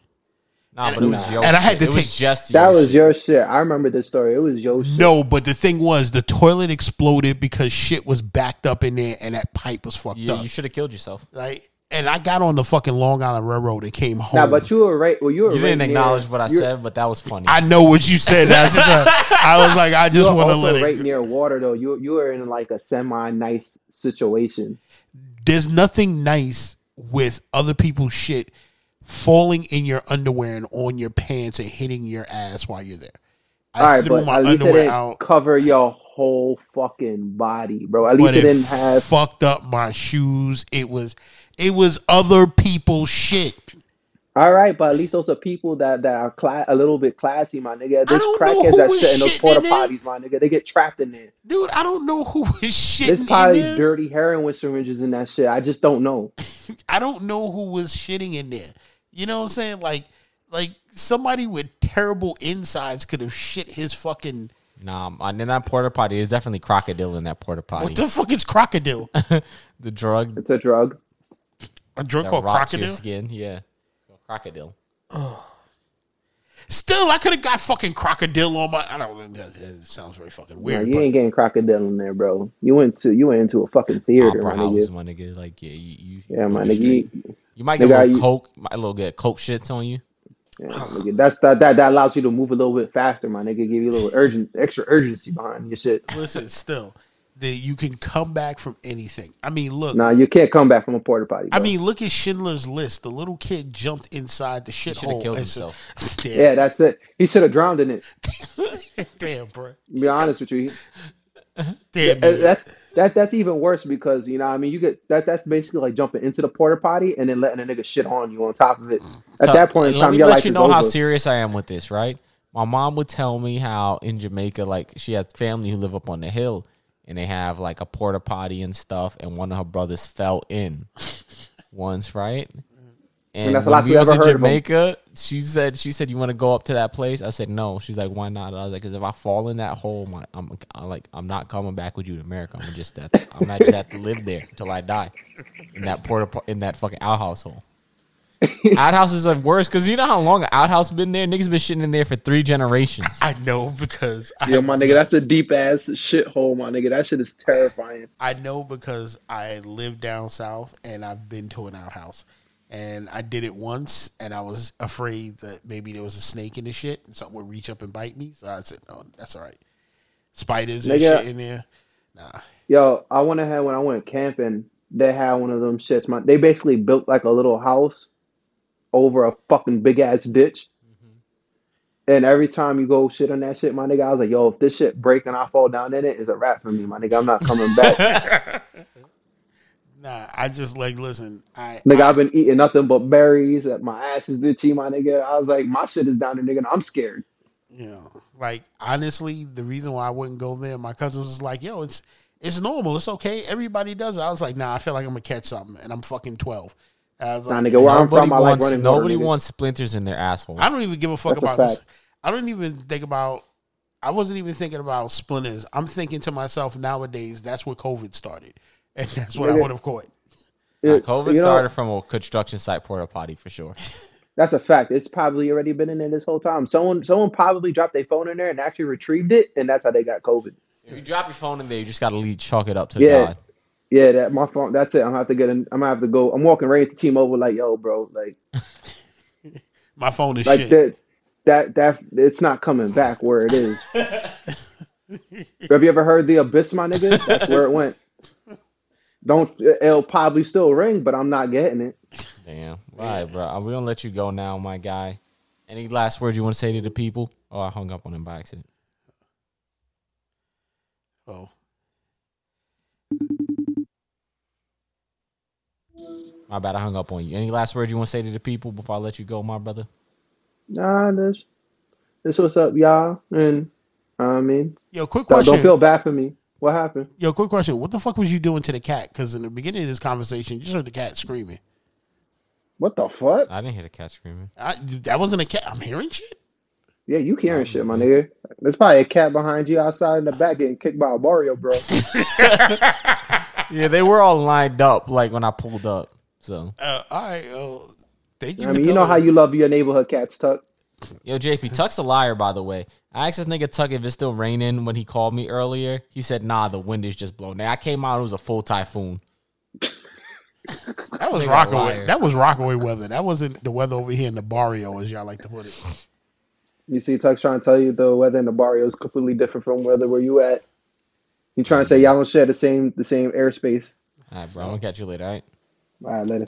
Nah, but it was Nah. your And I had shit. to it take- just That your was shit. your shit. I remember this story. It was your shit. No, but the thing was, the toilet exploded because shit was backed up in there, and that pipe was fucked Yeah, up. you should have killed yourself. Like, and I got on the fucking Long Island Railroad and came home. Nah, but you were right. Well, you were You right didn't near- acknowledge what I said, but that was funny. I know what you said. I just, uh, I was like, I just want to also let it. right near water though. You you were in like a semi nice situation. There's nothing nice with other people's shit falling in your underwear and on your pants and hitting your ass while you're there. I All right, threw but my at least it underwear didn't out, cover your whole fucking body, bro. At least it it didn't have. fucked up my shoes. It was, it was other people's shit. All right, but at least those are people that that are cla- a little bit classy, my nigga. There's crackheads that shit in those porta potties, my nigga. They get trapped in there. Dude, I don't know who was shitting There's in probably there. dirty heroin syringes in that shit. I just don't know. I don't know who was shitting in there. You know what I'm saying? Like, like somebody with terrible insides could have shit his fucking. Nah, man, in that porta potty, there's definitely crocodile in that porta potty. What the fuck is crocodile? the drug It's a drug. A drug that called rots your crocodile? skin. Yeah, It's called crocodile. Still, I could have got fucking crocodile on my. I don't. That, that sounds very fucking Nah, weird. you but ain't getting crocodile in there, bro. You went to you went into a fucking theater, Opera my house, nigga. my nigga. Like, yeah, you, you Yeah, my nigga. You, You might get Nigga, a little you- coke, a little get coke shits on you. yeah, nigga. That's that, that that allows you to move a little bit faster, my nigga. Give you a little urgent, extra urgency behind your shit. listen, still, that you can come back from anything. I mean, look. Nah, you can't come back from a porta potty. I mean, look at Schindler's List. The little kid jumped inside the shoulda shithole. killed himself. Damn, yeah, that's it. He should have drowned in it. damn, bro. Be honest with you, Damn, that that that's even worse because you know what I mean you get that that's basically like jumping into the porta potty and then letting a nigga shit on you on top of it. At So, that point in time, let me your let life you know over. how serious I am with this, right? My mom would tell me how in Jamaica, like she has family who live up on the hill, and they have like a porta potty and stuff, and one of her brothers fell in once, right? And that's the when last we we was in heard of 'em. Jamaica, she said, "She said you want to go up to that place." I said, "No." She's like, "Why not?" I was like, "Cause if I fall in that hole, my, I'm, I'm like, I'm not coming back with you to America. I'm just that I'm not just have to live there until I die in that porta in that fucking outhouse hole." Outhouses are worse because you know how long an outhouse been there. Niggas been shitting in there for three generations. I know because I, Yo, my nigga, that's a deep ass shithole, my nigga. That shit is terrifying. I know because I live down south and I've been to an outhouse. And I did it once and I was afraid that maybe there was a snake in the shit and something would reach up and bite me. So I said, no, that's all right. Spiders and Nigga. shit in there. Nah. Yo, I went ahead when I went camping. They had one of them shits. My, they basically built like a little house over a fucking big ass ditch. Mm-hmm. And every time you go shit on that shit, my nigga, I was like, yo, if this shit break and I fall down in it, it's a wrap for me, my nigga. I'm not coming back. Nah, I just like listen. I nigga, I, I've been eating nothing but berries. That My ass is itchy, my nigga. I was like, my shit is down there, nigga. and I'm scared. you know, like honestly, the reason why I wouldn't go there, my cousin was like, "Yo, it's it's normal, it's okay, everybody does it." I was like, "Nah, I feel like I'm gonna catch something," and I'm fucking twelve. I was Nah, like, nigga, where I'm Nobody from, I like wants running. nobody nigga. wants splinters in their asshole. I don't even give a fuck That's a about this. I don't even think about. I wasn't even thinking about splinters. I'm thinking to myself nowadays. That's where COVID started, and that's what I would have caught. Nah, It- COVID you know, started from a construction site porta potty for sure. That's a fact. It's probably already been in there this whole time. Someone, someone probably dropped their phone in there and actually retrieved it, and that's how they got COVID. If you drop your phone in there, you just gotta leave, chalk it up to Yeah. God. Yeah, that my phone. That's it. I'm gonna have to get. An, I'm gonna have to go. I'm walking right into T-Mobile, like, yo, bro, like, My phone is like shit. that, that, that. It's not coming back where it is. Have you ever heard the abyss, my nigga? That's where it went. Don't. It'll probably still ring, but I'm not getting it. Damn. All right, bro. We're gonna let you go now, my guy. Any last words you want to say to the people? Oh, I hung up on him by accident. Oh, My bad, I hung up on you. Any last words you want to say to the people before I let you go, my brother? Nah, this, this what's up, y'all, and I mean, yo, quick so question. don't feel bad for me. What happened? Yo, quick question. What the fuck was you doing to the cat? Because in the beginning of this conversation, you just heard the cat screaming. What the fuck? I didn't hear the cat screaming. I, that wasn't a cat. I'm hearing shit. Yeah, you hearing shit, my nigga. There's probably a cat behind you outside in the back getting kicked by a Mario, bro. Yeah, they were all lined up like when I pulled up. So, Uh, all right. Oh, thank you. I mean, you know how you love your neighborhood cats, Tuck. yo, JP, Tuck's a liar, by the way. I asked this nigga Tuck if it's still raining when he called me earlier. He said, nah, the wind is just blowing. Now, I came out, it was a full typhoon. That was Rockaway. That was Rockaway weather. That wasn't the weather over here in the barrio, as y'all like to put it. You see, Tuck's trying to tell you the weather in the barrio is completely different from weather where you at. You trying to say y'all don't share the same the same airspace? All right, bro. I'm going to catch you later, all right? All right, later.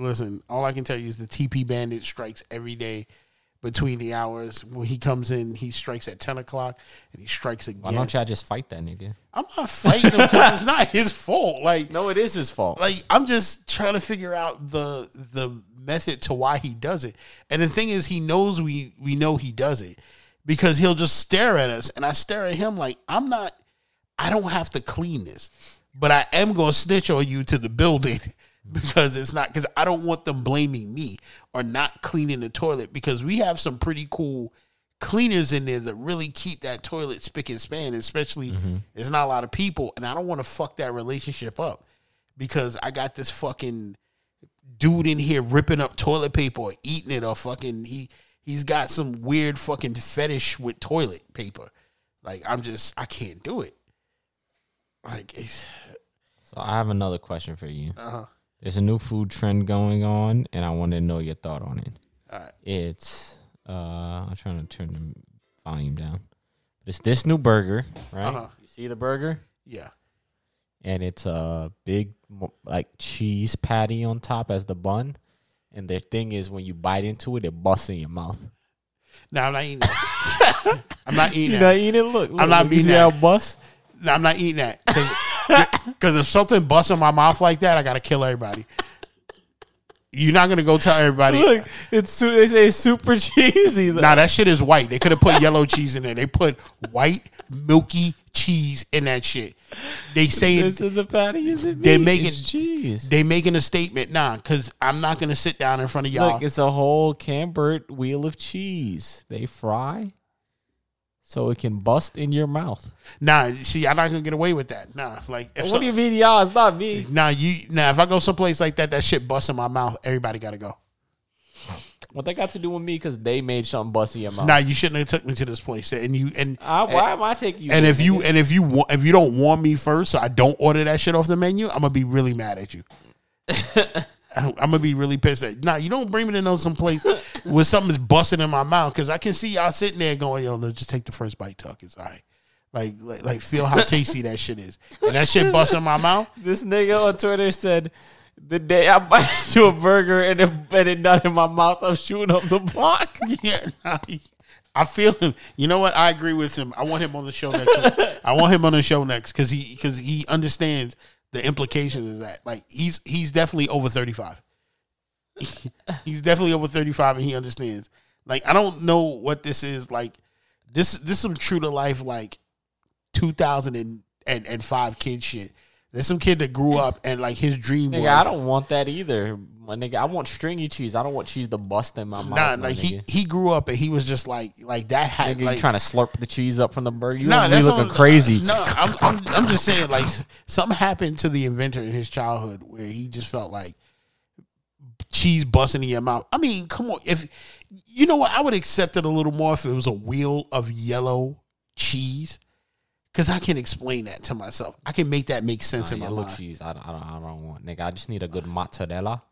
Listen, all I can tell you is the TP Bandit strikes every day between the hours. When he comes in, he strikes at ten o'clock, and he strikes Why again. don't y'all just fight that nigga? I'm not fighting him because it's not his fault. Like, No, it is his fault. like I'm just trying to figure out the the method to why he does it. And the thing is, he knows we we know he does it because he'll just stare at us, and I stare at him like I'm not. I don't have to clean this, but I am going to snitch on you to the building because it's not because I don't want them blaming me or not cleaning the toilet because we have some pretty cool cleaners in there that really keep that toilet spick and span, especially there's not a lot of people, and I don't want to fuck that relationship up because I got this fucking dude in here ripping up toilet paper or eating it or fucking he he's got some weird fucking fetish with toilet paper. Like I'm just I can't do it. Like it's So I have another question for you. uh There's a new food trend going on, and I want to know your thought on it. Alright. It's uh, I'm trying to turn the volume down. It's this new burger, right? Uh-huh. You see the burger, yeah. and it's a big like cheese patty on top as the bun, and the thing is when you bite into it, it busts in your mouth. No, I'm not eating that. I'm not eating You that. not eating it? Look, look I'm not eating that. busts? No, I'm not eating that. Because if something busts in my mouth like that, I gotta kill everybody. You're not gonna go tell everybody. Look, it's su- they say it's super cheesy. Nah, that shit is white. They could have put yellow cheese in there. They put white, milky cheese in that shit. They say this is the patty. Is it? They make It's cheese. they making a statement. Nah, because I'm not gonna sit down in front of y'all. Look, it's a whole Camembert wheel of cheese. They fry. So it can bust in your mouth. Nah, see, I'm not gonna get away with that. Nah, like if what some- do you mean, y'all? It's not me. Nah, you nah. If I go someplace like that, that shit busts in my mouth. Everybody got to go. What they got to do with me? Because they made something bust in your mouth. Nah, you shouldn't have took me to this place. And you and ah, I, why am I taking you? and if you and if you wa- if you don't warn me first, so I don't order that shit off the menu, I'm gonna be really mad at you. I'm gonna be really pissed at. Nah, you don't bring me to know some place where something's busting in my mouth because I can see y'all sitting there going, "Yo, no, just take the first bite, Tuck. It's all right." Like, like, like, feel how tasty that shit is, and that shit busts in my mouth. this nigga on Twitter said, "The day I bite into a burger and it, and it nut in my mouth, I'm shooting up the block." Yeah, nah, I feel him. You know what? I agree with him. I want him on the show next. I want him on the show next because he because he understands the implication is that. Like he's he's definitely over thirty five. he's definitely over thirty five, and he understands. Like I don't know what this is. Like this this is some true to life like two thousand and and, and five kid shit. There's some kid that grew up and like his dream Nigga, was I don't want that either. My nigga, I want stringy cheese. I don't want cheese to bust in my mouth. nah my like he he grew up and he was just like like that had Nigga, like you trying to slurp the cheese up from the burger? You Nah, really looking what- crazy. No, I'm, I'm I'm just saying like something happened to the inventor in his childhood where he just felt like cheese busting in your mouth. I mean, come on, if you know what, I would accept it a little more if it was a wheel of yellow cheese. Cause I can explain that to myself. I can make that make sense Nah, in my yellow mind. cheese. I don't, I don't. I don't want. Nigga, I just need a good mozzarella.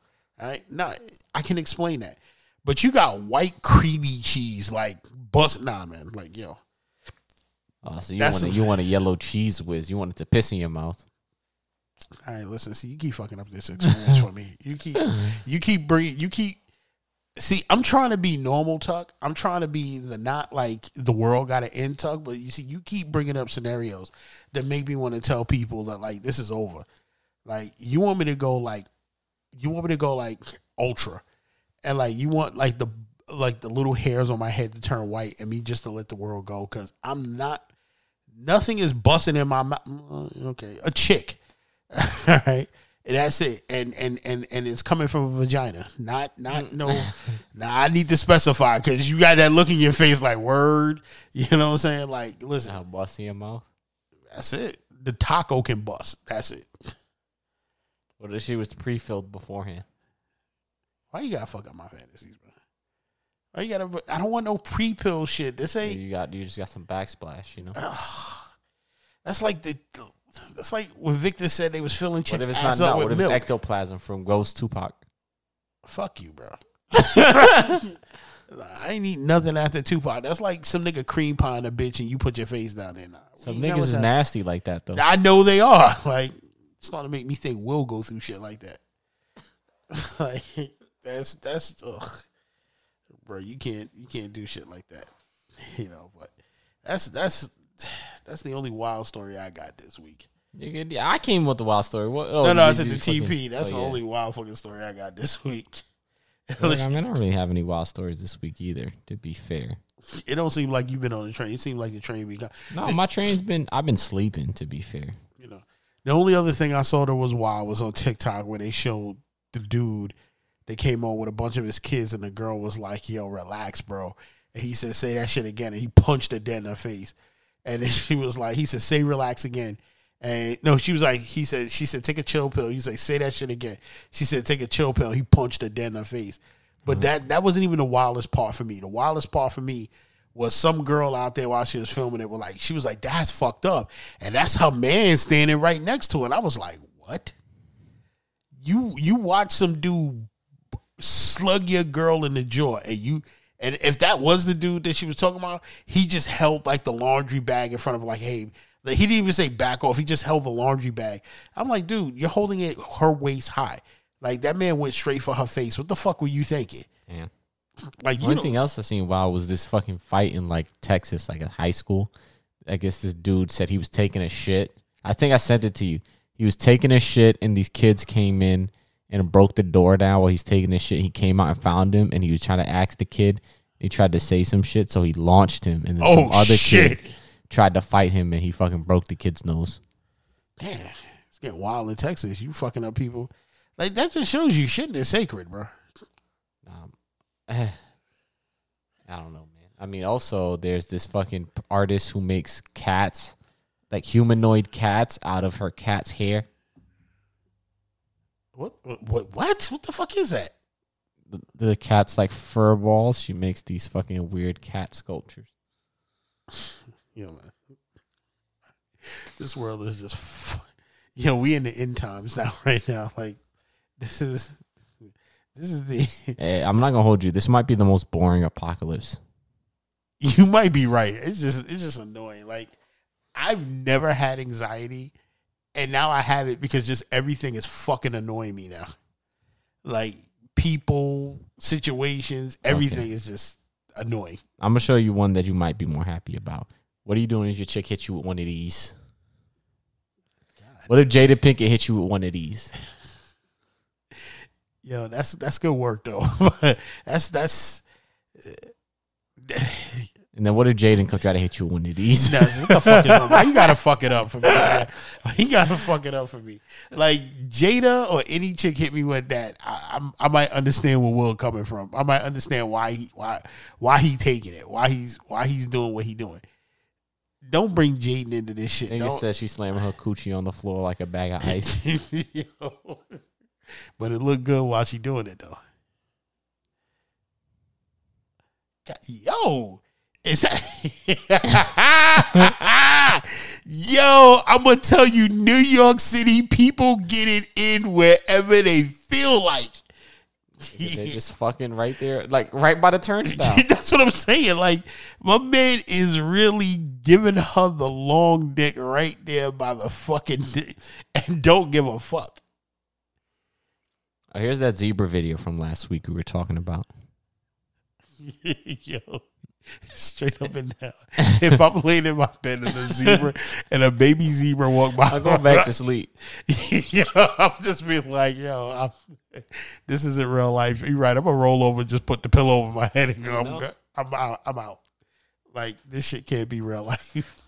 All right, no, I can explain that. But you got white creamy cheese, like bust. Nah, man, like yo, Oh, so you want a, you want a yellow cheese whiz? You want it to piss in your mouth? All right, listen. See, you keep fucking up this experience for me. You keep, you keep bringing, you keep. See, I'm trying to be normal, Tuck. I'm trying to be the not like the world got to end, Tuck. But you see, you keep bringing up scenarios that make me want to tell people that like this is over. Like you want me to go like, you want me to go like ultra, and like you want like the like the little hairs on my head to turn white, and me just to let the world go because I'm not. Nothing is busting in my mouth. Mm, okay, a chick. All right. And that's it. And and and and it's coming from a vagina. Not not mm. no now I need to specify because you got that look in your face like word. You know what I'm saying? Like, listen, Now bust in your mouth. that's it. The taco can bust. That's it. What if she was pre-filled beforehand? Why you gotta fuck up my fantasies, bro? Why you gotta I don't want no pre pill shit. This ain't You got you just got some backsplash. You know. that's like the that's like when Victor said they was filling What chicks if it's ass not? up No, what with if milk. it's ectoplasm from Ghost Tupac? Fuck you, bro. I ain't eat nothing after Tupac. That's like some nigga cream pie in a bitch and you put your face down there. Nah, Some niggas is that. nasty like that though. I know they are. Like, starting to make me think we'll go through shit like that. like, that's that's ugh. bro. You can't you can't do shit like that. You know, but that's that's that's the only wild story I got this week. Nigga, I came with the wild story. What, oh, no, no, at you the fucking- TP. That's oh, the yeah. only wild fucking story I got this week. Well, I mean, I don't really have any wild stories this week either. To be fair, it don't seem like you've been on the train. It seems like the train be gone. no, my train's been. I've been sleeping. To be fair, the only other thing I saw that was wild was on TikTok where they showed the dude. They came on with a bunch of his kids, and the girl was like, "Yo, relax, bro." And he said, "Say that shit again," and he punched her dead in her face. And then she was like, "He said, say relax again." And no, she was like, he said, she said, take a chill pill. He's like, say that shit again. She said, take a chill pill. He punched her dead in her face. But mm-hmm. that that wasn't even the wildest part for me. The wildest part for me was some girl out there while she was filming it. Was like, she was like, that's fucked up, and that's her man standing right next to her. And I was like, what? You you watch some dude slug your girl in the jaw, and you. And if that was the dude that she was talking about, he just held like the laundry bag in front of her, like, hey, like, he didn't even say back off. He just held the laundry bag. I'm like, dude, you're holding it her waist high. Like that man went straight for her face. What the fuck were you thinking? damn. Like you One thing else I seen wild was this fucking fight in like Texas, like a high school. I guess this dude said he was taking a shit. I think I sent it to you. He was taking a shit, and these kids came in and broke the door down while he's taking a shit. He came out and found him, and he was trying to ask the kid. He tried to say some shit, so he launched him, and then Oh, some other shit. kid tried to fight him, and he fucking broke the kid's nose. damn, it's getting wild in Texas. You fucking up people. Like that just shows you shit is sacred, bro. I don't know, man. I mean, also there's this fucking artist who makes cats, like humanoid cats, out of her cat's hair. What? What? What? What, the fuck is that? The, the cat's like fur balls. She makes these fucking weird cat sculptures. Know, man. This world is just, fu- you know, we in the end times now, right now. Like, this is, this is the. Eh, I'm not gonna hold you. This might be the most boring apocalypse. You might be right. It's just, it's just annoying. Like, I've never had anxiety, and now I have it because just everything is fucking annoying me now. Like people, situations, everything is just annoying. I'm gonna show you one that you might be more happy about. What are you doing if your chick hits you with one of these? What if Jada Pinkett hit you with one of these? Yo, that's that's good work though. that's that's. And then what if Jaden come try to hit you with one of these? Nah, what the fuck is wrong? Why you gotta fuck it up for me? Man? You gotta fuck it up for me? Like Jada or any chick hit me with that, I, I'm, I might understand where Will coming from. I might understand why he why why he taking it, why he's why he's doing what he doing. Don't bring Jaden into this shit. Nigga Don't- she slamming her coochie on the floor like a bag of ice. But it looked good while she doing it though. Yo, is that? Yo, I'm gonna tell you, New York City people get it in wherever they feel like. They're just fucking right there, like right by the turnstile. That's what I'm saying. Like, my man is really giving her the long dick right there by the fucking dick and don't give a fuck. Oh, here's that zebra video from last week we were talking about. Yo, straight up and down. If I'm laying in my bed and a zebra and a baby zebra walk by, I'm going back to sleep. yo, I'm just being like, yo, I'm, this isn't real life. You're right. I'm gonna roll over, just put the pillow over my head and go. I'm, know? I'm out. I'm out. Like this shit can't be real life.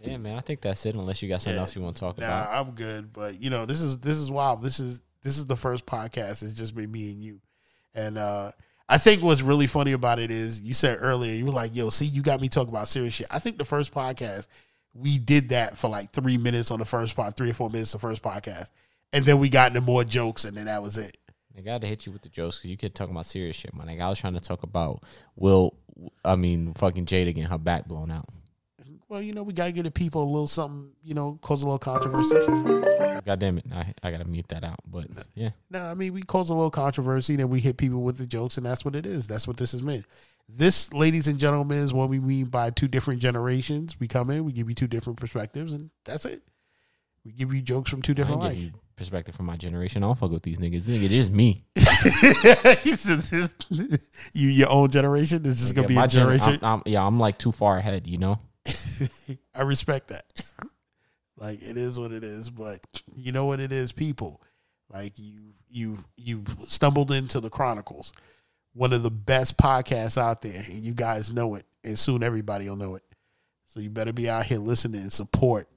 Yeah, man, I think that's it. Unless you got something Yeah. else you want to talk about. Nah, about. I'm good. But you know, this is this is wild. This is this is the first podcast. It's just been me and you. And uh I think what's really funny about it is you said earlier, you were like, yo, see, you got me talking about serious shit. I think the first podcast, we did that for like three minutes on the first part, three or four minutes the first podcast. And then we got into more jokes and then that was it. I got to hit you with the jokes because you kept talking about serious shit, man. Like I was trying to talk about Will. I mean, fucking Jade getting her back blown out. Well, you know, we gotta give the people a little something, you know, cause a little controversy. God damn it, I I gotta mute that out. But yeah, No, I mean we cause a little controversy, and then we hit people with the jokes, and that's what it is. That's what this is meant. This, ladies and gentlemen, is what we mean by two different generations. We come in, we give you two different perspectives, and that's it. We give you jokes from two different lives. perspective from my generation. I don't fuck with these niggas. Nigga, just me. You your own generation. Is gonna Yeah, be my a gen- generation. I'm, I'm, yeah, I'm like too far ahead. You know. I respect that. like it is what it is, but you know what it is, people. Like you you you stumbled into the Chronicles, one of the best podcasts out there, and you guys know it, and soon everybody will know it. So you better be out here listening and support.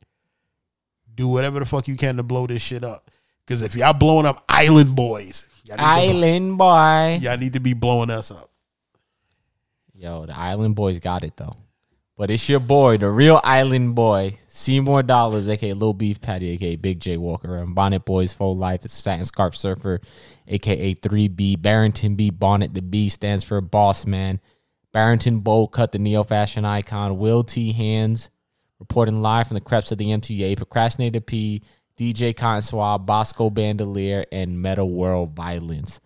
Do whatever the fuck you can to blow this shit up. Because if y'all blowing up Island Boys, y'all need, To, Island boy. y'all need to be blowing us up. Yo, the Island Boys got it though. But it's your boy, the real Island Boy, Seymour Dollars, aka Lil Beef Patty, aka Big J Walker, and Bonnet Boys Full Life. It's Satin Scarf Surfer, aka 3B. Barrington B. Bonnet, the B stands for Boss Man. Barrington Bowl Cut, the neo fashion icon. Will T. Hands, reporting live from the creps of the MTA. Procrastinator P. DJ Cotton Swab, Bosco Bandolier, and Metal World Violence.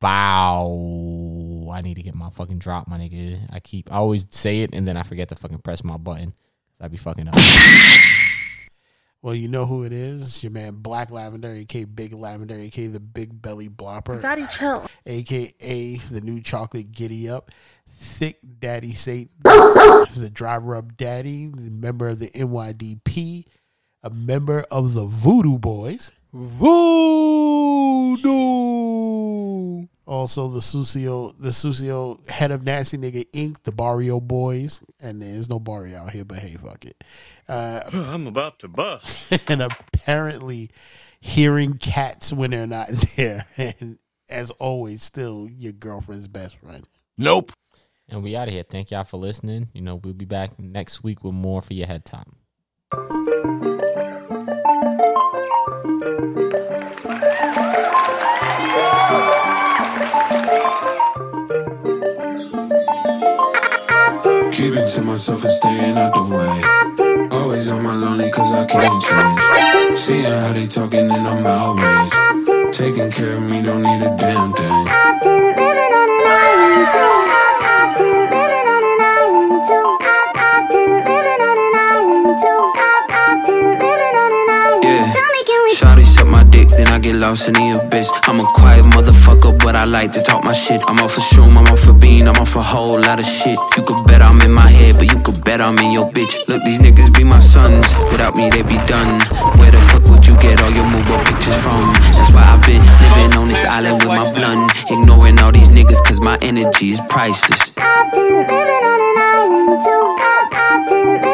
Bow. I need to get my fucking drop, my nigga. I keep, I always say it and then I forget to fucking press my button. 'Cause I be fucking up. Well, you know who it is. It's your man Black Lavender, aka Big Lavender, aka the Big Belly Blopper. Daddy, chill. aka the new chocolate giddy up, thick daddy Satan, the driver up daddy, the member of the NYDP, a member of the Voodoo Boys, Voodoo. Also the Sucio, the Sucio head of Nasty Nigga Inc., the Barrio Boys, and there's no Barrio out here, but hey, fuck it. Uh, I'm about to bust. and apparently hearing cats when they're not there, and as always, still your girlfriend's best friend. Nope. And we out of here. Thank y'all for listening. You know, we'll be back next week with more for your head time. Keeping to myself and staying out the way. Always on my lonely cause I can't change. Seeing how they talking and I'm outraged. Taking care of me, don't need a damn thing. Get lost in the abyss. I'm a quiet motherfucker, but I like to talk my shit. I'm off for shroom, I'm off for bean, I'm off a whole lot of shit. You could bet I'm in my head, but you could bet I'm in your bitch. Look, these niggas be my sons, without me they be done. Where the fuck would you get all your mobile pictures from? That's why I've been living on this island with my blunt. Ignoring all these niggas, cause my energy is priceless. Keeping to myself and staying out the way.